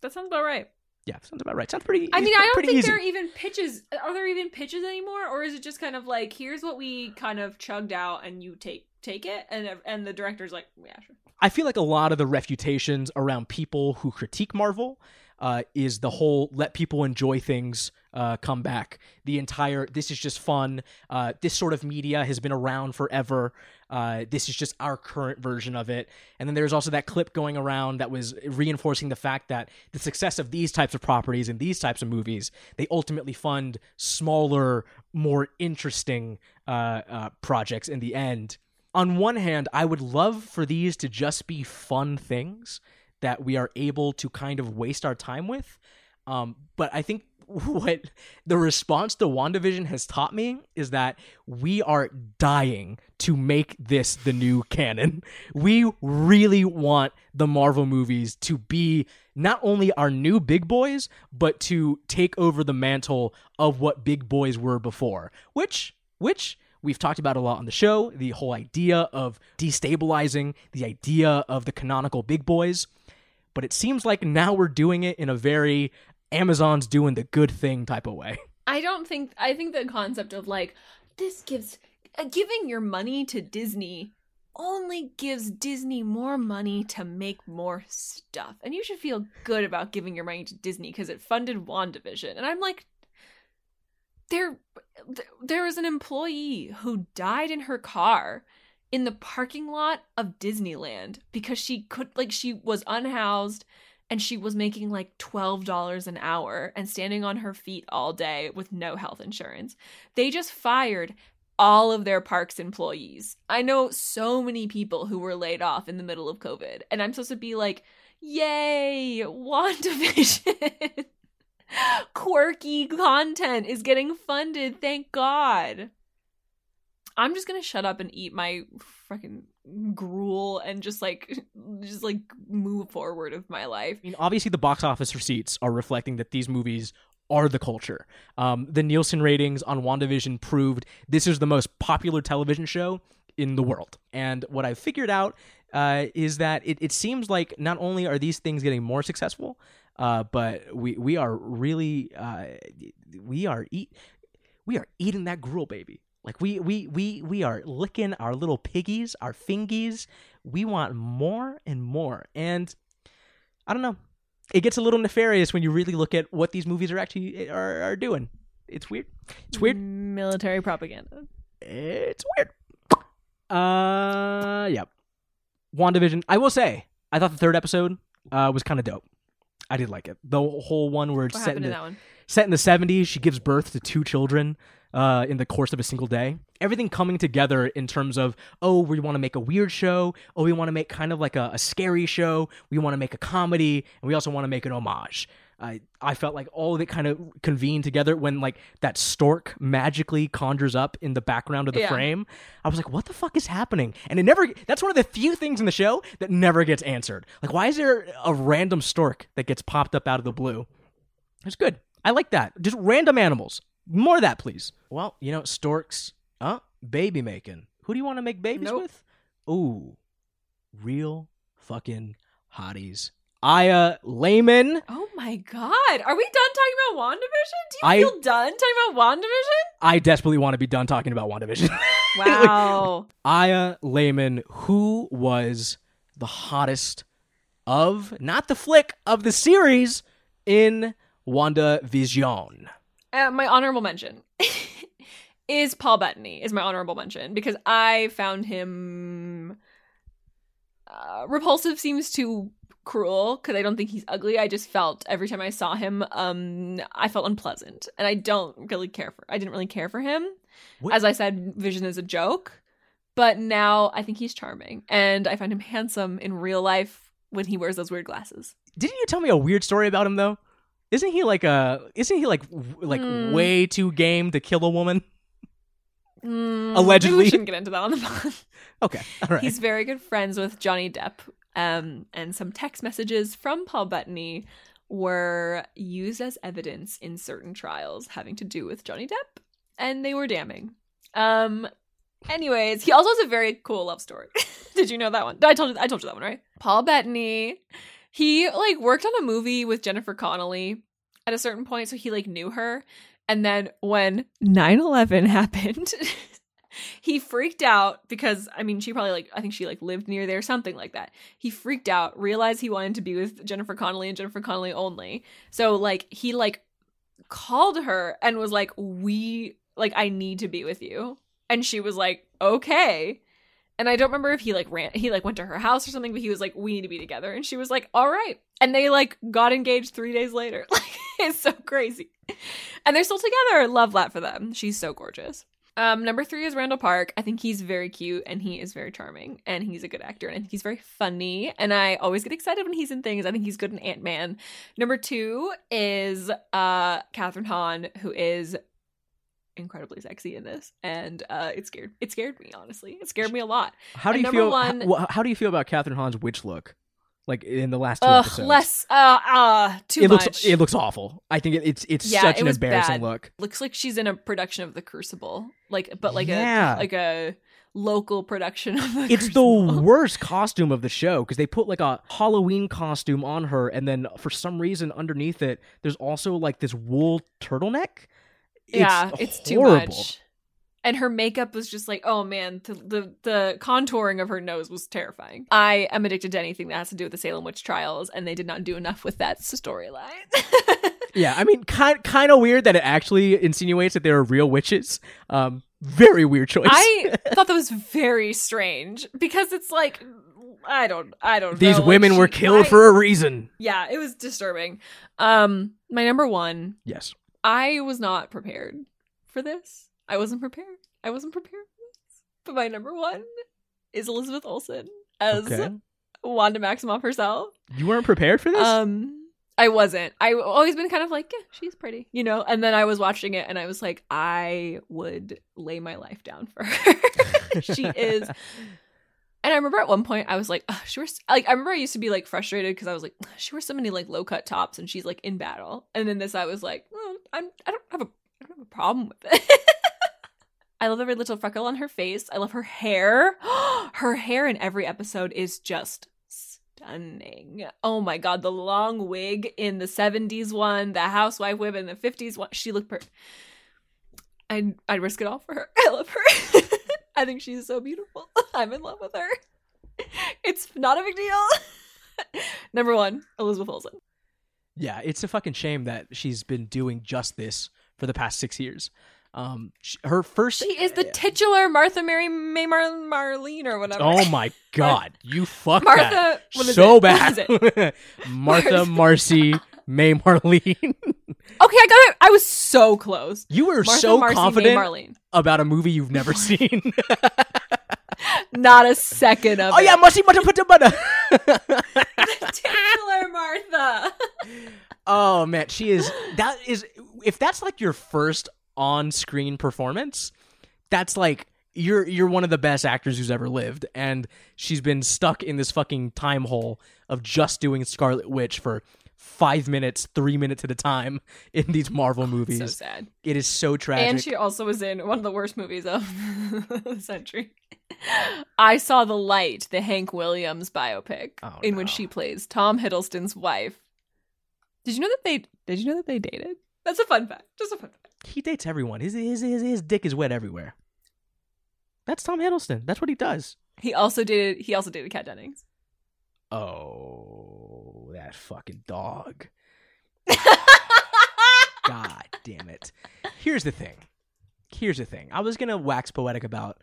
That sounds about right. Yeah, sounds about right. Sounds pretty. I mean, I don't think easy. there are even pitches. Are there even pitches anymore, or is it just kind of like here's what we kind of chugged out, and you take take it, and and the director's like, yeah, sure. I feel like a lot of the refutations around people who critique Marvel uh, is the whole let people enjoy things uh, come back. The entire this is just fun. Uh, this sort of media has been around forever. Uh, this is just our current version of it. And then there's also that clip going around that was reinforcing the fact that the success of these types of properties and these types of movies, they ultimately fund smaller, more interesting uh, uh, projects in the end on one hand, I would love for these to just be fun things that we are able to kind of waste our time with. Um, but I think what the response to WandaVision has taught me is that we are dying to make this the new canon. We really want the Marvel movies to be not only our new big boys, but to take over the mantle of what big boys were before, which, which, We've talked about a lot on the show the whole idea of destabilizing, the idea of the canonical big boys. But it seems like now we're doing it in a very Amazon's doing the good thing type of way. I don't think I think the concept of like this gives uh, giving your money to Disney only gives Disney more money to make more stuff. And you should feel good about giving your money to Disney because it funded WandaVision. And I'm like there there was an employee who died in her car in the parking lot of Disneyland because she could like she was unhoused and she was making like $12 an hour and standing on her feet all day with no health insurance. They just fired all of their parks employees. I know so many people who were laid off in the middle of COVID and I'm supposed to be like, "Yay, WandaVision." Quirky content is getting funded. Thank God. I'm just gonna shut up and eat my fucking gruel and just like just like move forward with my life. I mean, obviously the box office receipts are reflecting that these movies are the culture. Um, the Nielsen ratings on WandaVision proved this is the most popular television show in the world. And what I figured out uh, is that it, it seems like not only are these things getting more successful, uh, but we we are really uh, we are eat we are eating that gruel, baby. Like we we we we are licking our little piggies, our fingies. We want more and more, and I don't know. It gets a little nefarious when you really look at what these movies are actually are, are doing. It's weird. It's weird. Military propaganda. It's weird. Uh, yep. WandaVision. I will say, I thought the third episode uh, was kind of dope. I did like it. The whole one where it's What set in the, set in the 70s. She gives birth to two children uh, in the course of a single day. Everything coming together in terms of, oh, we want to make a weird show. Oh, we want to make kind of like a, a scary show. We want to make a comedy. And we also want to make an homage. I, I felt like all of it kind of convened together when like that stork magically conjures up in the background of the Yeah. frame. I was like, what the fuck is happening? And it never that's one of the few things in the show that never gets answered. Like why is there a random stork that gets popped up out of the blue? It's good. I like that. Just random animals. More of that, please. Well, you know, storks, Huh? baby making. Who do you want to make babies Nope. with? Ooh, real fucking hotties. Aya Layman. Oh my god. Are we done talking about WandaVision? Do you I- feel done talking about WandaVision? I desperately want to be done talking about WandaVision. Wow. Aya Layman, who was the hottest of, not the flick, of the series in WandaVision. Uh, my honorable mention is Paul Bettany. Is my honorable mention because I found him uh, repulsive. Seems too cruel because I don't think he's ugly. I just felt every time I saw him, um, I felt unpleasant, and I don't really care for. I didn't really care for him. What- As I said, Vision is a joke, but now I think he's charming, and I find him handsome in real life when he wears those weird glasses. Didn't you tell me a weird story about him though? Isn't he like a? Isn't he like w- like Hmm. way too game to kill a woman? Mm, Allegedly. we shouldn't get into that on the pod. Okay, all right. He's very good friends with Johnny Depp. Um, and some text messages from Paul Bettany were used as evidence in certain trials having to do with Johnny Depp, and they were damning. Um, anyways, he also has a very cool love story. Did you know that one? I told you. I told you that one, right? Paul Bettany. He like worked on a movie with Jennifer Connelly at a certain point, so he like knew her. And then when 9/11 happened, he freaked out because I mean she probably like I think she like lived near there something like that. He freaked out, realized he wanted to be with Jennifer Connelly and Jennifer Connelly only. So like he like called her and was like we like I need to be with you. And she was like okay. And I don't remember if he like ran he like went to her house or something but he was like we need to be together and she was like all right. And they like got engaged 3 days later. Like it's so crazy. And they're still together. Love that for them. She's so gorgeous. Um, number three is Randall Park. I think he's very cute and he is very charming and he's a good actor and I think he's very funny and I always get excited when he's in things. I think he's good in Ant Man. Number two is uh Kathryn Hahn, who is incredibly sexy in this and uh it scared it scared me honestly it scared me a lot How do And you feel? one- how, how do you feel about Kathryn Hahn's witch look? Like in the last two Ugh, episodes. less uh uh too it much looks it looks awful. I think it, it's it's Yeah, such it an embarrassing bad. look. looks like she's in a production of the crucible like but like Yeah. a like a local production of the It's the worst costume of the show because they put like a Halloween costume on her, and then for some reason underneath it, there's also like this wool turtleneck. yeah it's too much and her makeup was just like oh man the, the the contouring of her nose was terrifying i am addicted to anything that has to do with the salem witch trials and they did not do enough with that storyline Yeah, I mean, kind kind of weird that it actually insinuates that there are real witches. Um, very weird choice. i thought that was very strange because it's like i don't i don't These know like, women were killed I- for a reason. yeah it was disturbing um my number one Yes. I was not prepared for this. I wasn't prepared. I wasn't prepared for this. But my number one is Elizabeth Olsen as Okay. Wanda Maximoff herself. You weren't prepared for this. Um, I wasn't. I always been kind of like, yeah, she's pretty, you know. And then I was watching it, and I was like, I would lay my life down for her. she is. And I remember at one point I was like, "Ugh, she wears like I remember I used to be like frustrated because I was like, she wears so many like low cut tops and she's like in battle. And then this I was like, well, I'm I don't have a I don't have a problem with it. I love every little freckle on her face. I love her hair. her hair in every episode is just stunning. Oh my god, the long wig in the 70s one, the housewife wig in the 50s one. She looked per I'd I'd risk it all for her. I love her. I think she's so beautiful. I'm in love with her. It's not a big deal. Number one, Elizabeth Olsen. yeah, it's a fucking shame that she's been doing just this for the past six years. Um, sh- her first. She is the titular Martha Mary May Mar- Marlene or whatever. Oh my god, you fucked Martha, that what is so it? Bad. is Martha, Martha- Marcy, May, Marlene. Okay, I got it. I was so close. you were Martha, so Marcy, May, confident Marlene. about a movie you've never seen. Not a second of oh it. yeah, Marcy, butter, butter, butter. titular Martha. oh man, she is. That is. If that's like your first on-screen performance, that's like you're you're one of the best actors who's ever lived, and she's been stuck in this fucking time hole of just doing Scarlet Witch for five minutes, three minutes at a time in these Marvel movies. It's so sad. It is so tragic. And she also was in one of the worst movies of the century. I saw The Light, the Hank Williams biopic, Oh, in no. which she plays Tom Hiddleston's wife. Did you know that they did you know that they dated? That's a fun fact. Just a fun fact. He dates everyone. His, his his his dick is wet everywhere. That's Tom Hiddleston. That's what he does. He also dated he also dated Kat Dennings. Oh, that fucking dog. God damn it. Here's the thing. Here's the thing. I was gonna wax poetic about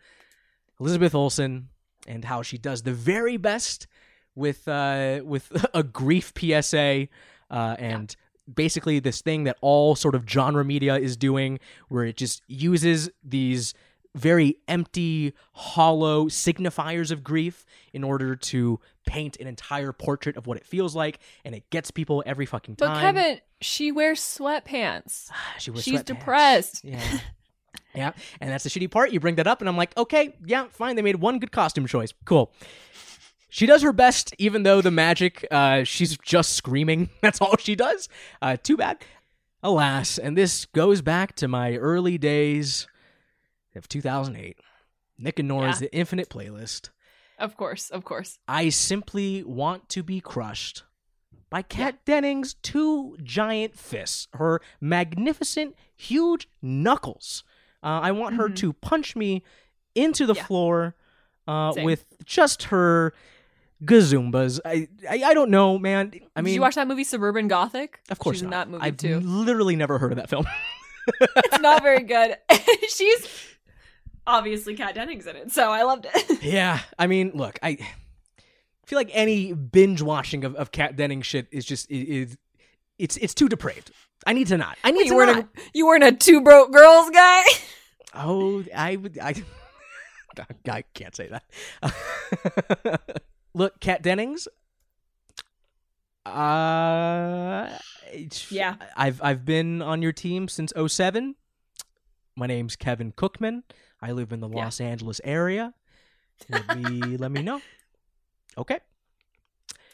Elizabeth Olsen and how she does the very best with uh with a grief PSA uh and basically this thing that all sort of genre media is doing where it just uses these very empty, hollow signifiers of grief in order to paint an entire portrait of what it feels like, and it gets people every fucking time. But. Kevin, she wears sweatpants. she wears she's sweatpants. depressed. Yeah. Yeah, and that's the shitty part. You bring that up, and I'm like, okay, yeah, fine. They made one good costume choice. Cool. She does her best, even though the magic, uh, she's just screaming. That's all she does. Uh, too bad. Alas, and this goes back to my early days of 2008. Nick and Nora's Yeah. The Infinite Playlist. Of course, of course. I simply want to be crushed by Kat Dennings' two giant fists, her magnificent, huge knuckles. Uh, I want her Mhm. to punch me into the Yeah. floor uh, with just her gazoombas. I, I I don't know, man. I mean, Did you watch that movie Suburban Gothic? of course She's in not. that movie I've too. literally never heard of that film. it's not very good. She's obviously Kat Dennings in it, so I loved it. Yeah, I mean, look, I feel like any binge watching of, of Kat Denning shit is just is it's it's too depraved. I need to not. I need you to weren't not. a you weren't a two broke girls guy. Oh, I would. I, I can't say that. Look, Kat Dennings. Uh, Yeah. I've I've been on your team since 07. My name's Kevin Cookman. I live in the Yeah. Los Angeles area. Let me let me know. Okay.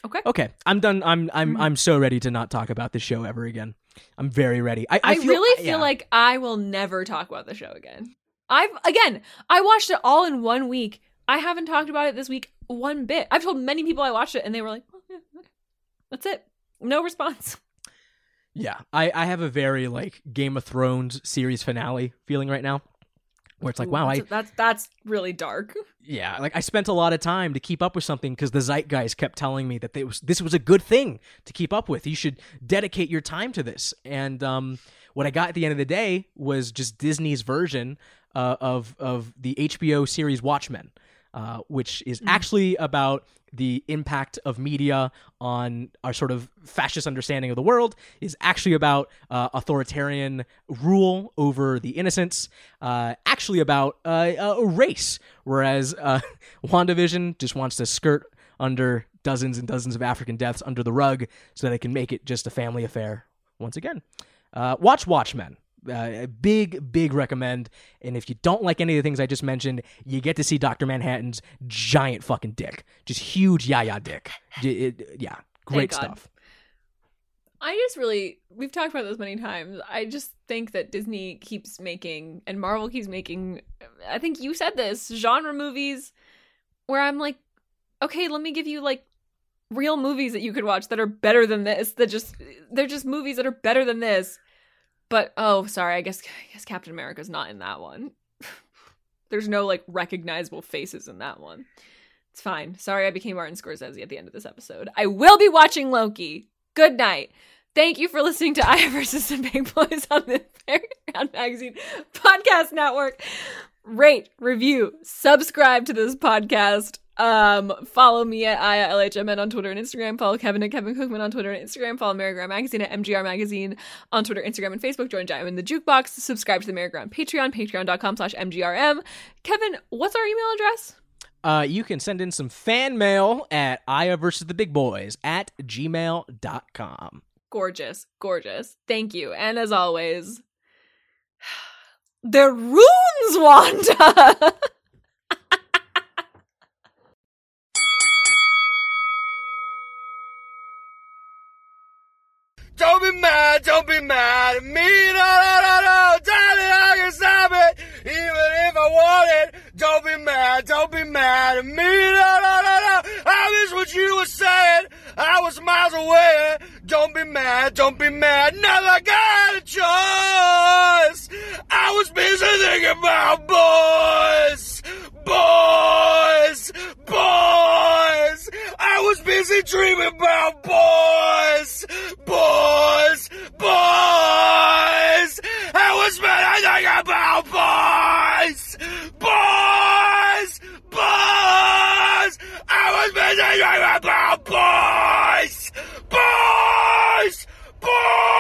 Okay. Okay. I'm done. I'm I'm Mhm. I'm so ready to not talk about this show ever again. I'm very ready. I, I, I, feel, really feel yeah. like I will never talk about the show again. I've again, I watched it all in one week. I haven't talked about it this week one bit. I've told many people I watched it and they were like, oh, yeah, okay. That's it. No response. Yeah, I, I have a very like Game of Thrones series finale feeling right now, where it's like, Ooh, wow, I that's, that's that's really dark. yeah, like I spent a lot of time to keep up with something because the zeitgeist guys kept telling me that they was this was a good thing to keep up with. You should dedicate your time to this. And um, what I got at the end of the day was just Disney's version uh, of of the HBO series Watchmen, uh, which is actually about the impact of media on our sort of fascist understanding of the world is actually about uh, authoritarian rule over the innocents uh, actually about uh, a race. Whereas uh, wandavision just wants to skirt under dozens and dozens of african deaths under the rug so that it can make it just a family affair once again. Uh, watch watchmen uh, a big, big recommend. And if you don't like any of the things I just mentioned, you get to see Dr. Manhattan's giant fucking dick. Just huge yaya dick. J- it- yeah, great stuff. I just really we've talked about this many times. I just think that Disney keeps making and Marvel keeps making I think you said this, genre movies where I'm like, okay, let me give you like real movies that you could watch that are better than this. That just they're just movies that are better than this. But oh, sorry, I guess I guess Captain America's not in that one. There's no like recognizable faces in that one. It's fine. Sorry I became Martin Scorsese at the end of this episode. I will be watching Loki. Good night. Thank you for listening to I versus the Big Boys on the Fairground Magazine Podcast Network. Rate, review, subscribe to this podcast. Um, follow me at Aya LHMN on Twitter and Instagram. Follow Kevin and Kevin Cookman on Twitter and Instagram. Follow Merry Magazine at MGR Magazine on Twitter, Instagram, and Facebook. Join Giant in the Jukebox. Subscribe to the Merry Patreon, patreon.com slash MGRM. Kevin, what's our email address? Uh, you can send in some fan mail at Aya versus the Big Boys at gmail.com. Gorgeous, gorgeous. Thank you. And as always, they're runes, Wanda. Don't be mad, don't be mad at me. No, no, no, no. Darling, I can stop it. Even if I want it. Don't be mad, don't be mad at me. No, no, no, no. I miss what you were saying. I was miles away. Don't be mad, don't be mad. Never got a choice. I was busy thinking about. Boys. Boys. Was busy dreaming about boys. Boys. Boys. I was busy thinking about boys. Boys. Boys. I was busy dreaming about boys. Boys. Boys.